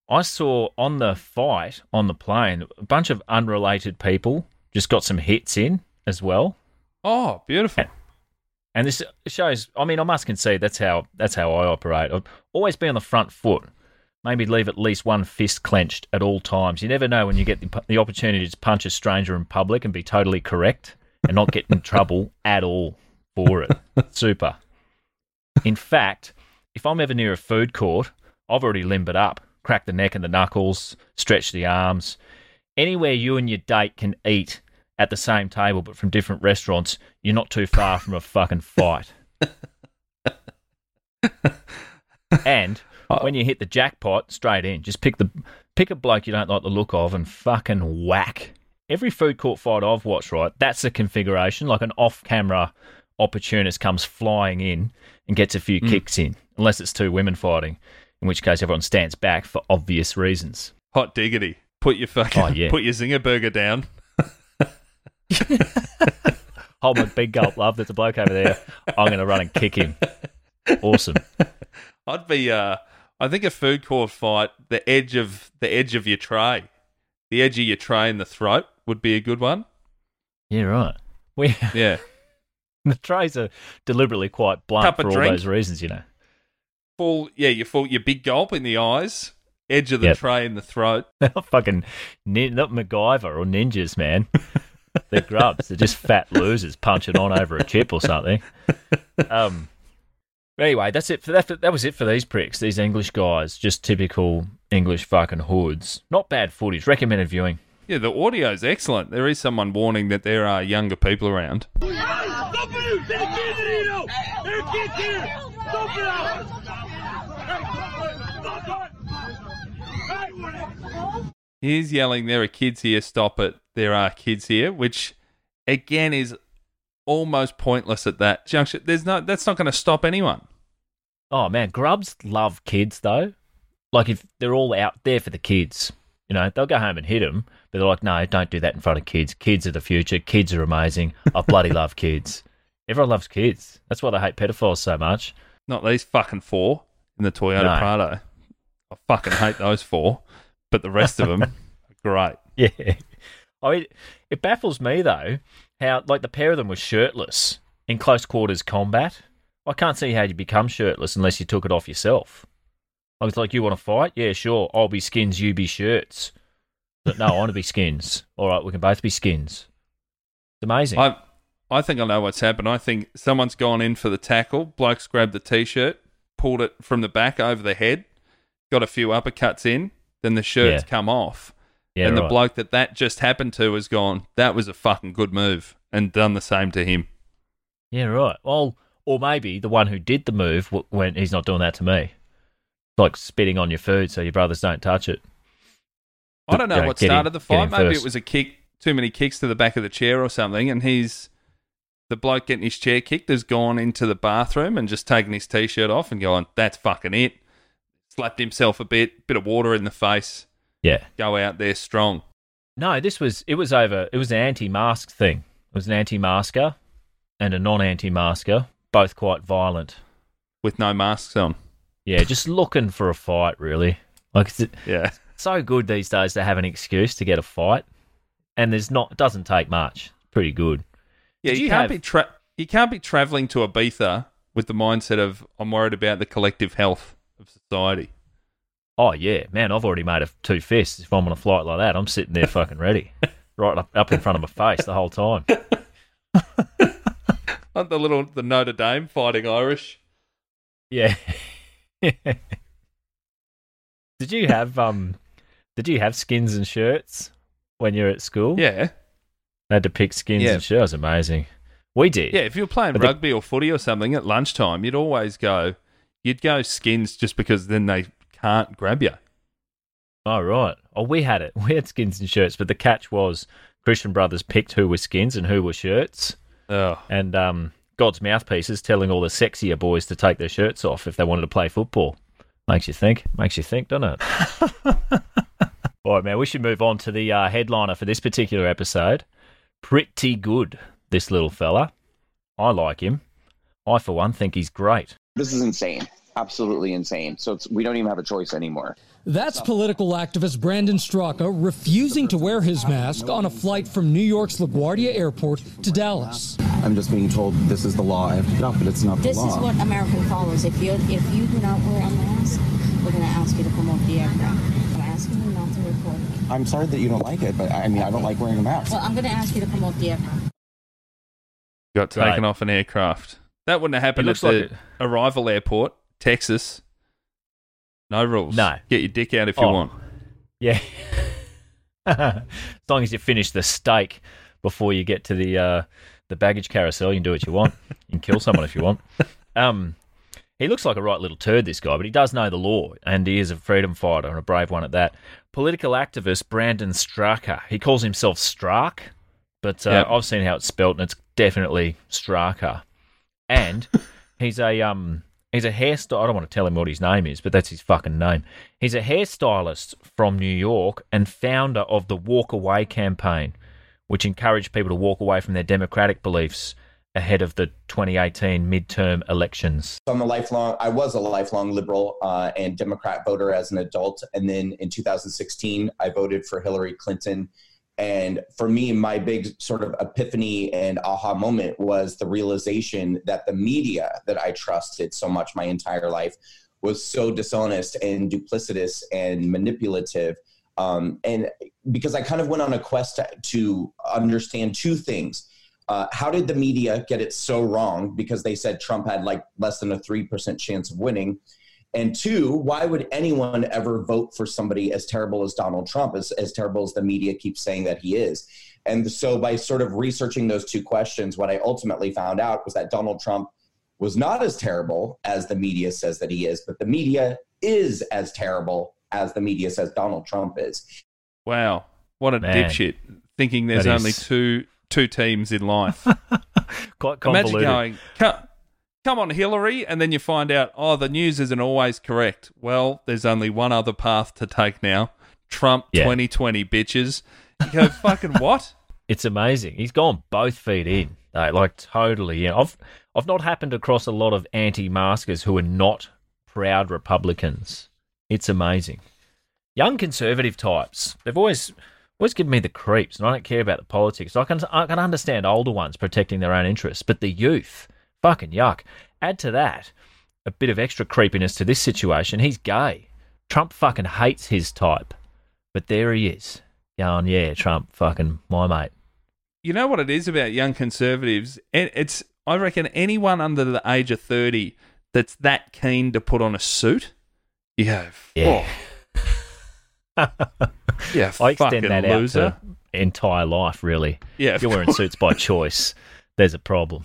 I saw on the fight on the plane a bunch of unrelated people just got some hits in as well. Oh, beautiful. And this shows. I mean, I must concede that's how that's how I operate. I'd always be on the front foot. Maybe leave at least one fist clenched at all times. You never know when you get the, the opportunity to punch a stranger in public and be totally correct and not get in trouble at all for it. Super. In fact, if I'm ever near a food court, I've already limbered up, cracked the neck and the knuckles, stretched the arms. Anywhere you and your date can eat at the same table but from different restaurants, you're not too far from a fucking fight. and when you hit the jackpot, straight in. Just pick the pick a bloke you don't like the look of and fucking whack. Every food court fight I've watched, right, that's a configuration. Like an off-camera opportunist comes flying in and gets a few kicks in, unless it's two women fighting, in which case everyone stands back for obvious reasons. Hot diggity. Put your fucking Oh, yeah. put your zinger burger down. Hold my big gulp, love. There's a bloke over there. I'm going to run and kick him. Awesome. I'd be. Uh, I think a food court fight, the edge of the edge of your tray, the edge of your tray in the throat would be a good one. Yeah, right. We Yeah, the trays are deliberately quite blunt Cup for all drink. those reasons, you know. full. Yeah, you full your big gulp in the eyes, edge of the Yep. tray in the throat. They're not fucking not MacGyver or ninjas, man. They're grubs. They're just fat losers punching on over a chip or something. Um. But Anyway, that's it for that. That was it for these pricks. These English guys, just typical English fucking hoods. Not bad footage. Recommended viewing. Yeah, the audio is excellent. There is someone warning that there are younger people around. He's yelling, "There are kids here! Stop it! There are kids here!" Which, again, is almost pointless at that junction. There's no. That's not going to stop anyone. Oh man, grubs love kids though. Like if they're all out there for the kids, you know, they'll go home and hit them. But they're like, no, don't do that in front of kids. Kids are the future. Kids are amazing. I bloody love kids. Everyone loves kids. That's why they hate pedophiles so much. Not these fucking four in the Toyota No. Prado. I fucking hate those four, but the rest of them, are great. Yeah. I mean, it baffles me though how like the pair of them were shirtless in close quarters combat. I can't see how you become shirtless unless you took it off yourself. I was like, you want to fight? Yeah, sure. I'll be skins, you be shirts. But no, I want to be skins. All right, we can both be skins. It's amazing. I I think I know what's happened. I think someone's gone in for the tackle. Bloke's grabbed the t-shirt, pulled it from the back over the head, got a few uppercuts in. Then the shirt's Yeah. come off, yeah, and the right. bloke that that just happened to has gone. That was a fucking good move, and done the same to him. Yeah, right. Well, or maybe the one who did the move went, he's not doing that to me. Like spitting on your food so your brothers don't touch it. I don't know Yeah, what get him- started the fight. Maybe first. it was a kick, too many kicks to the back of the chair or something, and he's the bloke getting his chair kicked has gone into the bathroom and just taken his t-shirt off and going, "That's fucking it." Slapped himself a bit, bit of water in the face. Yeah. Go out there strong. No, this was it was over it was an anti mask thing. It was an anti masker and a non anti masker, both quite violent. with no masks on. Yeah, just looking for a fight, really. Like it's Yeah. so good these days to have an excuse to get a fight, and there's not doesn't take much. Pretty good. Yeah, Did you, you can't have- be tra- you can't be traveling to Ibiza with the mindset of I'm worried about the collective health of society. Oh yeah, man, I've already made a two fists. If I'm on a flight like that, I'm sitting there fucking ready, right up, up in front of my face the whole time. Like the little the Notre Dame fighting Irish. Yeah. did you have um? Did you have skins and shirts when you were at school? Yeah. They had to pick skins Yeah. and shirts. Amazing. We did. Yeah, if you were playing But the- rugby or footy or something at lunchtime, you'd always go you'd go skins just because then they can't grab you. Oh right. Oh, we had it. We had skins and shirts, but the catch was Christian Brothers picked who were skins and who were shirts, Oh. and um, God's mouthpieces telling all the sexier boys to take their shirts off if they wanted to play football. Makes you think. Makes you think, doesn't it? all right, man. We should move on to the uh, headliner for this particular episode. Pretty good, this little fella. I like him. I, for one, think he's great. This is insane. Absolutely insane. So it's, we don't even have a choice anymore. That's political activist Brandon Straka refusing to wear his mask on a flight from New York's LaGuardia Airport to Dallas. I'm just being told this is the law. I have to get up, but it's not the law. This is what American follows. If you if you do not wear a mask, we're going to ask you to come off the aircraft. I'm asking you not to report me. I'm sorry that you don't like it, but I mean, I don't like wearing a mask. Well, I'm going to ask you to come off the aircraft. Got taken Right. off an aircraft. That wouldn't have happened at looks the like it- arrival airport, Texas. No rules. No. Get your dick out if you Oh. want. Yeah. as long as you finish the steak before you get to the uh, the baggage carousel, you can do what you want. You can kill someone if you want. Um, he looks like a right little turd, this guy, but he does know the law, and he is a freedom fighter and a brave one at that. Political activist Brandon Straka. He calls himself Strark, but uh, Yeah. I've seen how it's spelt, and it's definitely Straka. And he's a um he's a hairstyle. I don't want to tell him what his name is, but that's his fucking name. He's a hairstylist from New York and founder of the Walk Away campaign, which encouraged people to walk away from their democratic beliefs ahead of the 2018 midterm elections. I'm a lifelong, I was a lifelong liberal uh, and Democrat voter as an adult. And then in 2016, I voted for Hillary Clinton. And for me, my big sort of epiphany and aha moment was the realization that the media that I trusted so much my entire life was so dishonest and duplicitous and manipulative. Um, and because I kind of went on a quest to, to understand two things. Uh, how did the media get it so wrong because they said Trump had like less than a 3% chance of winning? And two, why would anyone ever vote for somebody as terrible as Donald Trump, as, as terrible as the media keeps saying that he is? And so, by sort of researching those two questions, what I ultimately found out was that Donald Trump was not as terrible as the media says that he is, but the media is as terrible as the media says Donald Trump is. Wow. What a Man. dipshit. Thinking there's That only two two teams in life. Quite Imagine convoluted. going, come, on, Hillary, and then you find out, oh, the news isn't always correct. Well, there's only one other path to take now. Trump Yeah. 2020, bitches. You go, fucking what? It's amazing. He's gone both feet in. though, like totally. Yeah, I've I've not happened across a lot of anti-maskers who are not proud Republicans. It's amazing. Young conservative types. They've always always given me the creeps, and I don't care about the politics. I can I can understand older ones protecting their own interests, but the youth, fucking yuck. Add to that a bit of extra creepiness to this situation. He's gay. Trump fucking hates his type, but there he is, going, yeah, Trump, fucking my mate. You know what it is about young conservatives? It's, I reckon, anyone under the age of 30 that's that keen to put on a suit, you go, Yeah. "Oh, yeah, I fucking extend that loser. out to entire life, really. Yeah, If you're wearing suits by choice, there's a problem.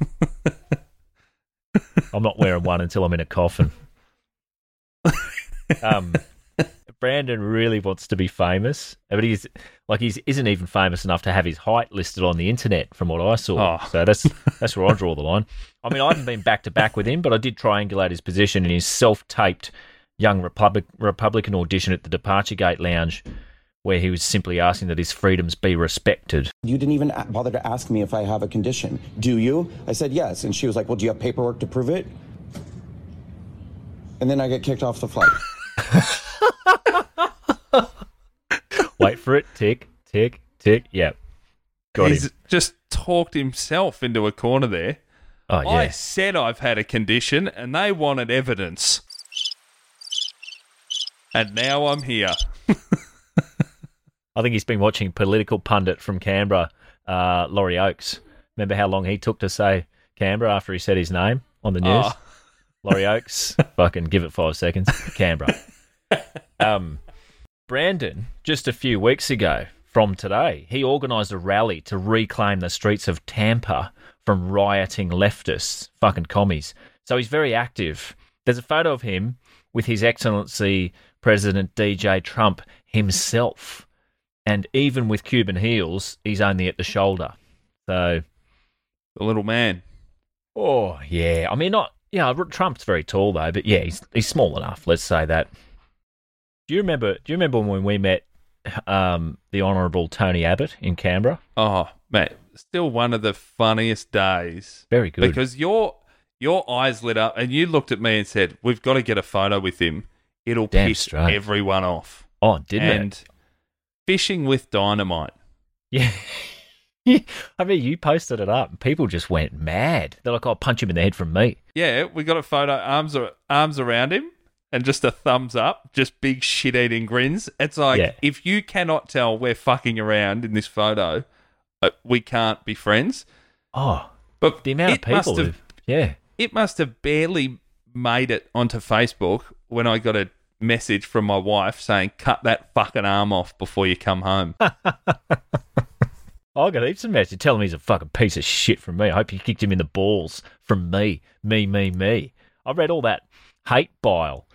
I'm not wearing one until I'm in a coffin. Um, Brandon really wants to be famous, but he's like he's isn't even famous enough to have his height listed on the internet, from what I saw. Oh. So that's that's where I draw the line. I mean, I haven't been back to back with him, but I did triangulate his position in his self-taped young Republic, Republican audition at the Departure Gate Lounge, where he was simply asking that his freedoms be respected. You didn't even bother to ask me if I have a condition. Do you? I said yes. And she was like, Well, do you have paperwork to prove it? and then I get kicked off the flight. Wait for it. Tick, tick, tick. Yep. Got He's him. just talked himself into a corner there. Oh, I said I've had a condition and they wanted evidence. And now I'm here. I think he's been watching political pundit from Canberra, uh, Laurie Oakes. Remember how long he took to say Canberra after he said his name on the news? Oh. Laurie Oakes, fucking give it five seconds. Canberra. Um, Brandon, just a few weeks ago from today, he organised a rally to reclaim the streets of Tampa from rioting leftists, fucking commies. So he's very active. There's a photo of him with His Excellency President DJ Trump himself. And even with Cuban heels, he's only at the shoulder. So, The little man. oh, yeah. I mean, not, yeah, Trump's very tall, though, but yeah, he's, he's small enough. Let's say that. Do you remember? Do you remember when we met um, the Honourable Tony Abbott in Canberra? Oh, mate, still one of the funniest days. Very good. Because your your eyes lit up and you looked at me and said, "We've got to get a photo with him. It'll Damn piss straight. everyone off." Oh, didn't and it? Fishing with dynamite. Yeah. I mean, you posted it up, and people just went mad. They're like, "I'll punch him in the head from me." Yeah, we got a photo, arms ar- arms around him, and just a thumbs up, just big shit eating grins. It's like Yeah. if you cannot tell we're fucking around in this photo, uh, we can't be friends. Oh, but the amount of people, have- yeah, it must have barely made it onto Facebook when I got a message from my wife saying, "Cut that fucking arm off before you come home." I got heaps of messages telling me he's a fucking piece of shit from me. I hope you kicked him in the balls from me, me, me, me. I read all that hate bile.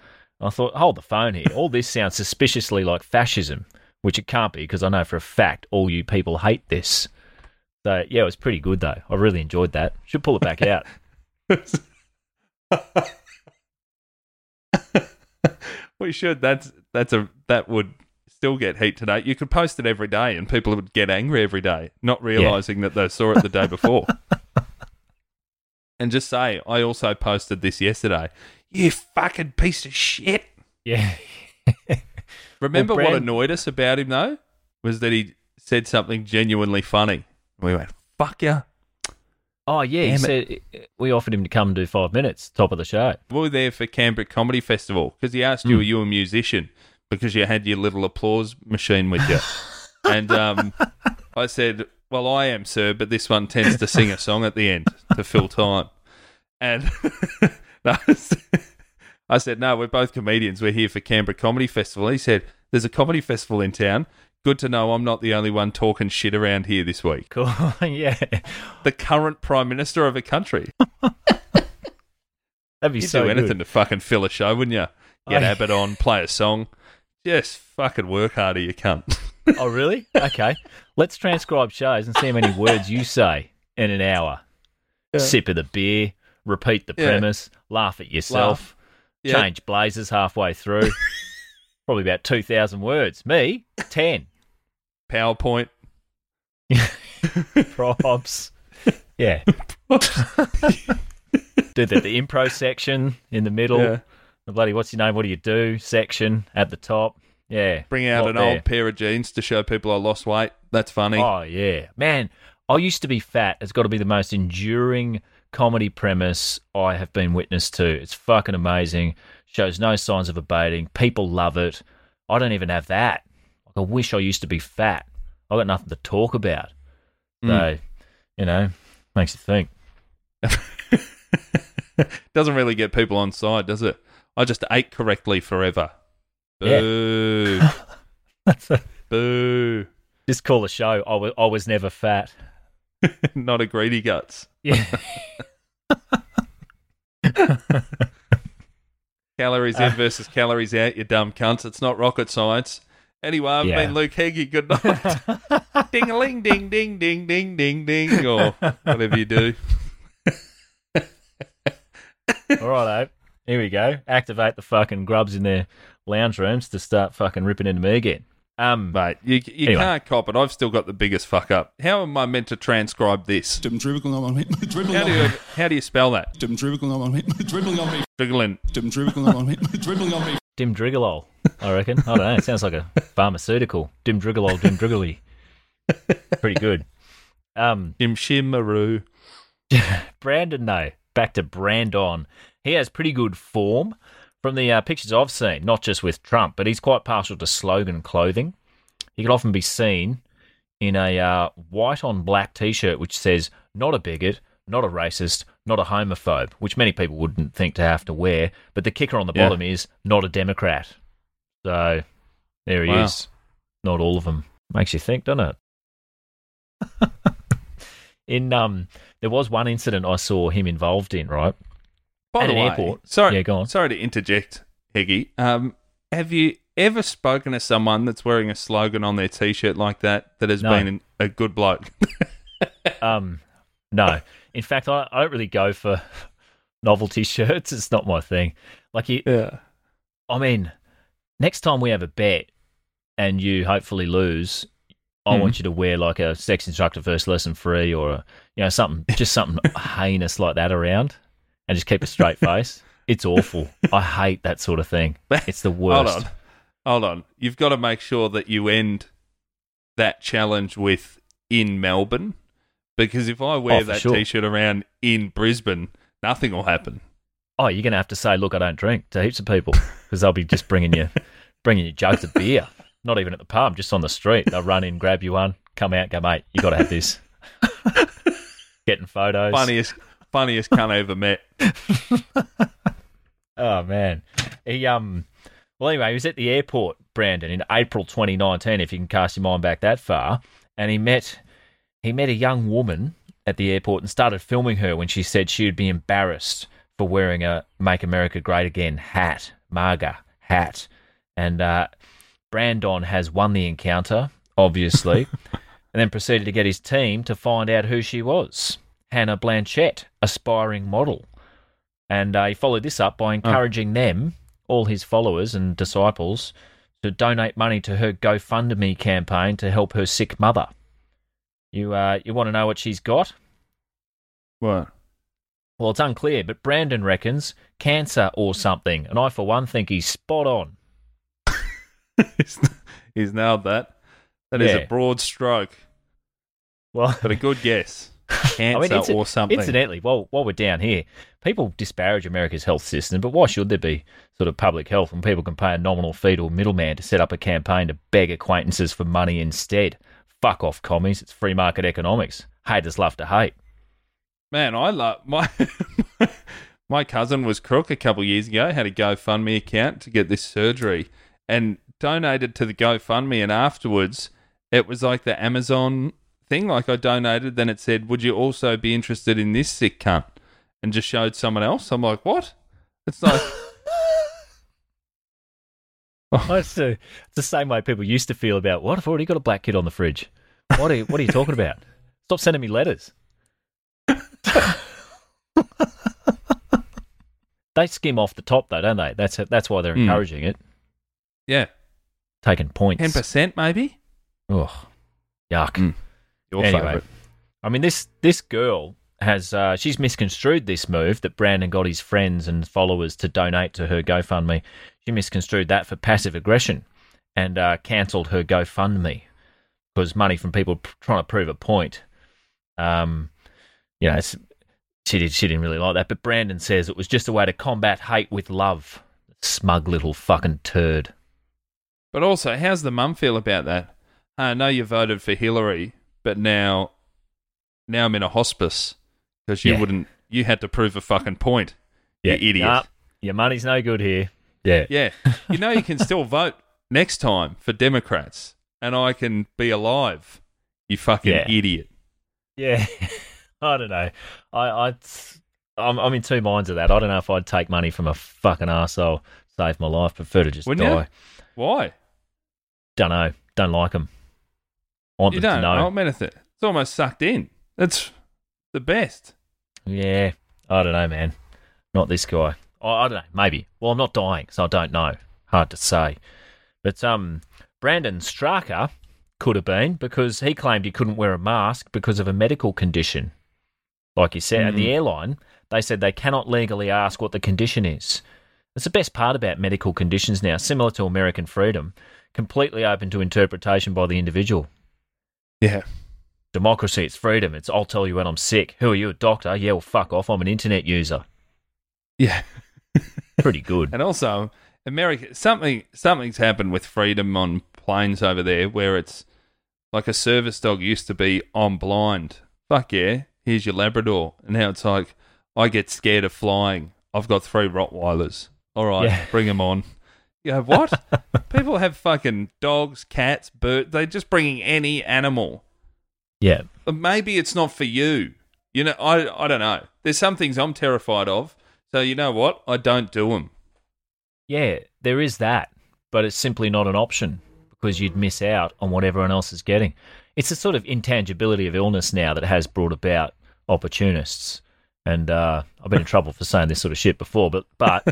I thought, hold the phone here. All this sounds suspiciously like fascism, which it can't be because I know for a fact all you people hate this. So yeah, it was pretty good though. I really enjoyed that. Should pull it back out. we should. That's that's a that would still get heat today. You could post it every day, and people would get angry every day, not realizing that they saw it the day before. and just say, I also posted this yesterday. You fucking piece of shit. Yeah. Remember Well, what annoyed us about him though was that he said something genuinely funny. We went, "Fuck ya." Oh yeah, he Damn said we offered him to come and do five minutes, top of the show. We were there for Canberra Comedy Festival because he asked you, Mm. "Are you a musician?" Because you had your little applause machine with you, and um, I said, "Well, I am, sir, but this one tends to sing a song at the end to fill time." And I said, "No, we're both comedians. We're here for Canberra Comedy Festival." He said, "There's a comedy festival in town. Good to know I'm not the only one talking shit around here this week." Cool, yeah. The current prime minister of a country. That'd be You'd so do anything good. to fucking fill a show, wouldn't you? Get I- Abbott on, play a song. Just fucking work harder, you cunt. oh really? Okay. Let's transcribe shows and see how many words you say in an hour. Yeah. Sip of the beer, repeat the Yeah. premise, laugh at yourself, Laugh. Yeah. change blazers halfway through. Probably about two thousand words. Me, ten. PowerPoint. Props. Yeah. do the, the impro section in the middle. Yeah. The bloody what's your name? What do you do? Section at the top. Yeah. Bring out an there. old pair of jeans to show people I lost weight. That's funny. Oh yeah, man! I used to be fat. It's got to be the most enduring comedy premise I have been witness to. It's fucking amazing. Shows no signs of abating. People love it. I don't even have that. I wish I used to be fat. I got nothing to talk about. So, Mm. you know, makes you think. Doesn't really get people on side, does it? I just ate correctly forever. Boo. Yeah. Boo. Boo. Just call the show. I was, I was never fat. Not a greedy guts. Yeah. Calories in versus calories out, you dumb cunts. It's not rocket science. Anyway, I've Yeah. been Luke Heggie. Good night. ding a ling, ding, ding, ding, ding, ding, ding, or whatever you do. All right, eh. Here we go. Activate the fucking grubs in their lounge rooms to start fucking ripping into me again. Um, Mate, you, you Anyway. can't cop it. I've still got the biggest fuck up. How am I meant to transcribe this? Dim dribbling on me. Dribbling How on do you, me. how do you spell that? Dim dribbling on me. Dribbling on me. Driggling. Dim dribbling on me. Dribbling on me. Dim Drigolol, I reckon. I don't know. It sounds like a pharmaceutical. Dim Drigolol, Dim Driggly. Pretty good. Um, Jim Shimmaroo. Brandon, though, back to Brandon. He has pretty good form from the uh, pictures I've seen, not just with Trump, but he's quite partial to slogan clothing. He can often be seen in a uh, white on black t shirt which says, not a bigot, not a racist, not a homophobe, which many people wouldn't think to have to wear. But the kicker on the Yeah. bottom is, not a Democrat. So there he Wow. is. Not all of them. Makes you think, doesn't it? in um, there was one incident I saw him involved in, right? By At the an way, airport. sorry, Yeah, go on. sorry to interject, Heggy. Um, have you ever spoken to someone that's wearing a slogan on their t-shirt like that that has No. been a good bloke? Um, no. In fact, I, I don't really go for novelty shirts. It's not my thing. Like you, yeah. I mean, next time we have a bet and you hopefully lose, I Hmm. want you to wear like a sex instructor first lesson free or a, you know something just something heinous like that around, and just keep a straight face. It's awful. I hate that sort of thing. It's the worst. Hold on, hold on. You've got to make sure that you end that challenge with in Melbourne, because if I wear Oh, that sure. t-shirt around in Brisbane, nothing will happen. Oh, you're gonna have to say, look, I don't drink to heaps of people because they'll be just bringing you, bringing you jugs of beer. Not even at the pub, just on the street. They'll run in, grab you one, come out, go, mate, you got to have this. Getting photos. Funniest, funniest cunt I ever met. Oh man, he um. Well, anyway, he was at the airport, Brandon, in April 2019. If you can cast your mind back that far, and he met he met a young woman at the airport and started filming her when she said she would be embarrassed for wearing a "Make America Great Again" hat, MAGA hat, and uh, Brandon has won the encounter, obviously, and then proceeded to get his team to find out who she was. Hannah Blanchett, aspiring model. And uh, he followed this up by encouraging them, all his followers and disciples, to donate money to her GoFundMe campaign to help her sick mother. You uh, you want to know what she's got? What? Well, it's unclear, but Brandon reckons cancer or something, and I, for one, think he's spot on. he's, nailed that. That is Yeah. a broad stroke, Well, but a good guess. Cancer inci- or something. Incidentally, while while we're down here, people disparage America's health system, but why should there be sort of public health when people can pay a nominal fee to a middleman to set up a campaign to beg acquaintances for money instead? Fuck off, commies! It's free market economics. Haters love to hate. Man, I love my my cousin was crook a couple of years ago. Had a GoFundMe account to get this surgery, and donated to the GoFundMe. And afterwards, it was like the Amazon thing. Like I donated, then it said, "Would you also be interested in this sick cunt?" And just showed someone else. I'm like, what? It's like, Oh, it's, the, it's the same way people used to feel about what? I've already got a black kid on the fridge. What are you, what are you talking about? Stop sending me letters. They skim off the top though, don't they? That's that's why they're Hmm. encouraging it, yeah, taking points. ten percent maybe. Ugh, yuck. Mm. Your anyway, favourite. I mean this this girl has uh, she's misconstrued this move that Brandon got his friends and followers to donate to her GoFundMe. She misconstrued that for passive aggression and uh, cancelled her GoFundMe because money from people p- trying to prove a point. Um, you know, she did she didn't really like that, but Brandon says it was just a way to combat hate with love. Smug little fucking turd. But also, how's the mum feel about that? I know you voted for Hillary, but now, now I'm in a hospice because you Yeah. wouldn't. You had to prove a fucking point. You idiot. Nah, your money's no good here. Yeah. Yeah, you know you can still vote next time for Democrats, and I can be alive. You fucking Yeah. idiot. Yeah, I don't know. I, I, I'm, I'm in two minds of that. I don't know if I'd take money from a fucking arsehole, save my life. Prefer to just Wouldn't die. you? Why? Don't know. Don't like them. Want You them don't. to know. I mean, it's it's almost sucked in. It's the best. Yeah, I don't know, man. Not this guy. I, I don't know. Maybe. Well, I'm not dying, so I don't know. Hard to say. But um, Brandon Straka could have been because he claimed he couldn't wear a mask because of a medical condition. Like you said, at the Mhm. airline, they said they cannot legally ask what the condition is. It's the best part about medical conditions now, similar to American freedom, completely open to interpretation by the individual. Yeah. Democracy, it's freedom. It's I'll tell you when I'm sick. Who are you, a doctor? Yeah, well, fuck off. I'm an internet user. Yeah. Pretty good. And also, America something something's happened with freedom on planes over there where it's like a service dog used to be I'm blind. Fuck yeah, here's your Labrador. And now it's like I get scared of flying. I've got three Rottweilers. All right, Yeah. bring them on. You go, what? People have fucking dogs, cats, birds. They're just bringing any animal. Yeah. But maybe it's not for you. You know, I I don't know. There's some things I'm terrified of. So you know what? I don't do them. Yeah, there is that, but it's simply not an option because you'd miss out on what everyone else is getting. It's a sort of intangibility of illness now that has brought about opportunists. And uh, I've been in trouble for saying this sort of shit before, but but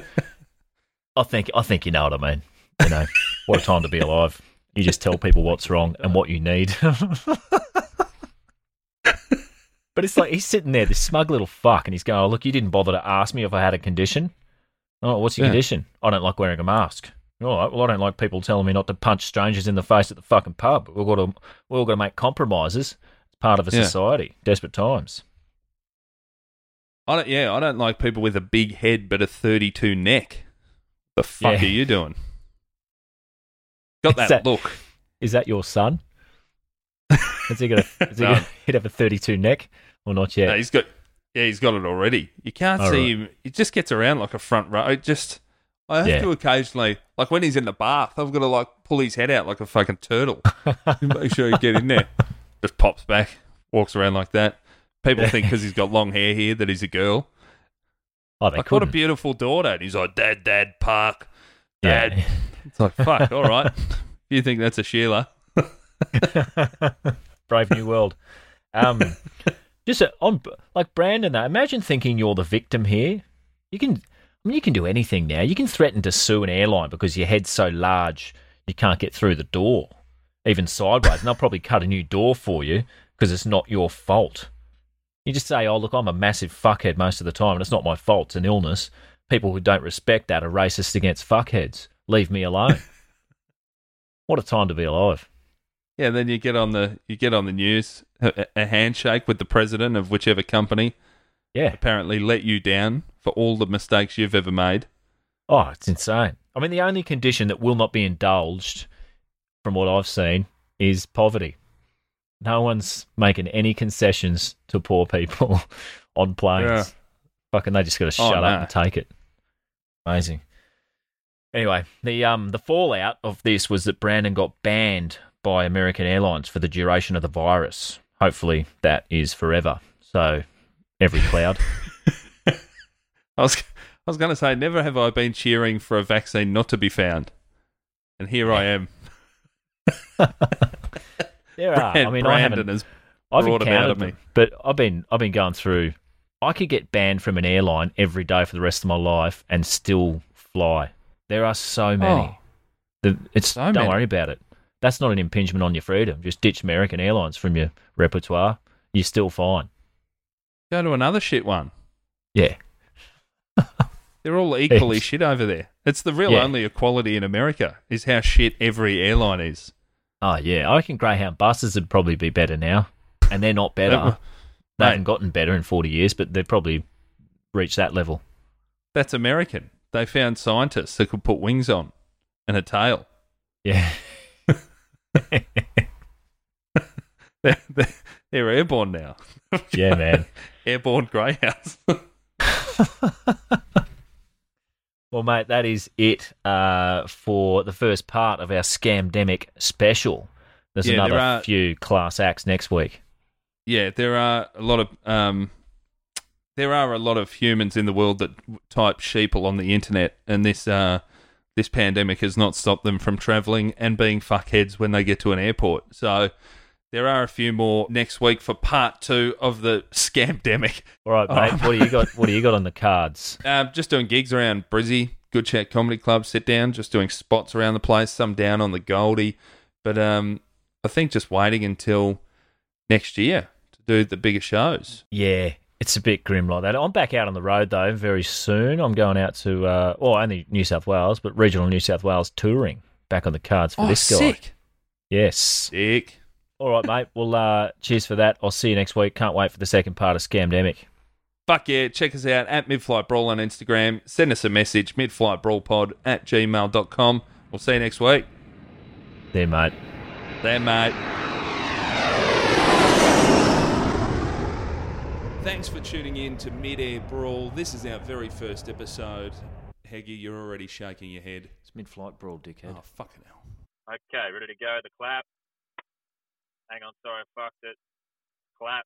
I think I think you know what I mean. You know, what a time to be alive. You just tell people what's wrong and what you need. but it's like he's sitting there, this smug little fuck, and he's going, "Oh, look, you didn't bother to ask me if I had a condition." Oh, what's your Yeah. condition? I don't like wearing a mask. All right. Well, I don't like people telling me not to punch strangers in the face at the fucking pub. We've got to, we've all got to make compromises. It's part of a Yeah. society. Desperate times. I don't, yeah, I don't like people with a big head but a 32 neck. The fuck Yeah. are you doing? Got that, that- look. Is that your son? Is he got a, is he No. got he'd have a 32 neck or not yet? No, he's got, yeah, he's got it already. You can't All see right. him. He just gets around like a front row. Just, I have Yeah. to occasionally, like when he's in the bath, I've got to like pull his head out like a fucking turtle. Make sure you get in there. Just pops back, walks around like that. People think because he's got long hair here that he's a girl. oh, they Like, what a beautiful daughter. And he's like, Dad, Dad, Park. Yeah. Dad. It's like, fuck, all right. You think that's a Sheila. Brave New World. Um, just uh, on like Brandon, though. Imagine thinking you're the victim here. You can, I mean, you can do anything now. You can threaten to sue an airline because your head's so large you can't get through the door, even sideways, and they'll probably cut a new door for you because it's not your fault. You just say, "Oh, look, I'm a massive fuckhead most of the time, and it's not my fault. It's an illness." People who don't respect that are racist against fuckheads. Leave me alone. what a time to be alive. Yeah, then you get on the you get on the news a, a handshake with the president of whichever company Yeah. apparently let you down for all the mistakes you've ever made. Oh, it's insane. I mean, the only condition that will not be indulged, from what I've seen, is poverty. No one's making any concessions to poor people on planes. Yeah. Fucking, they just got to Oh, shut no. up and take it. Amazing. Anyway, the um the fallout of this was that Brandon got banned by American Airlines for the duration of the virus. Hopefully, that is forever. So, every cloud. I was I was going to say never have I been cheering for a vaccine not to be found, and here I am. There are. I Brand- mean, I Brandon haven't. has I've brought 'em out encountered of me. but I've been I've been going through. I could get banned from an airline every day for the rest of my life and still fly. There are so many. Oh. The, it's So don't many. worry about it. That's not an impingement on your freedom. Just ditch American Airlines from your repertoire. You're still fine. Go to another shit one. Yeah. They're all equally shit over there. It's the real Yeah. only equality in America is how shit every airline is. Oh yeah. I reckon Greyhound buses would probably be better now, and they're not better. They haven't gotten better in forty years, but they've probably reached that level. That's American. They found scientists that could put wings on and a tail. Yeah. They're, they're, they're airborne now. Yeah, man. airborne greyhounds. Well, mate, that is it uh, for the first part of our Scamdemic special. There's Yeah, there another are- few class acts next week. yeah, there are a lot of um, there are a lot of humans in the world that type sheeple on the internet, and this uh, this pandemic has not stopped them from travelling and being fuckheads when they get to an airport. So there are a few more next week for part two of the scamdemic. All right, mate. What do you got? What do you got on the cards? Um, just doing gigs around Brizzy, Good Chat Comedy Club, sit down, just doing spots around the place, some down on the Goldie, But um, I think just waiting until next year to do the bigger shows. Yeah, it's a bit grim like that. I'm back out on the road though very soon. I'm going out to, uh, well, only New South Wales, but regional New South Wales touring. Back on the cards for Oh, this guy. sick. Yes. Sick. All right, mate. Well, uh, cheers for that. I'll see you next week. Can't wait for the second part of Scamdemic. Fuck yeah, check us out at Midflight Brawl on Instagram. Send us a message, midflightbrawlpod at gmail.com. We'll see you next week. There, mate. There, mate. Thanks for tuning in to Mid Air Brawl. This is our very first episode. Heggy, you're already shaking your head. It's mid-flight brawl, dickhead. Oh, fucking hell. Okay, ready to go. The clap. Hang on, sorry, I fucked it. Clap.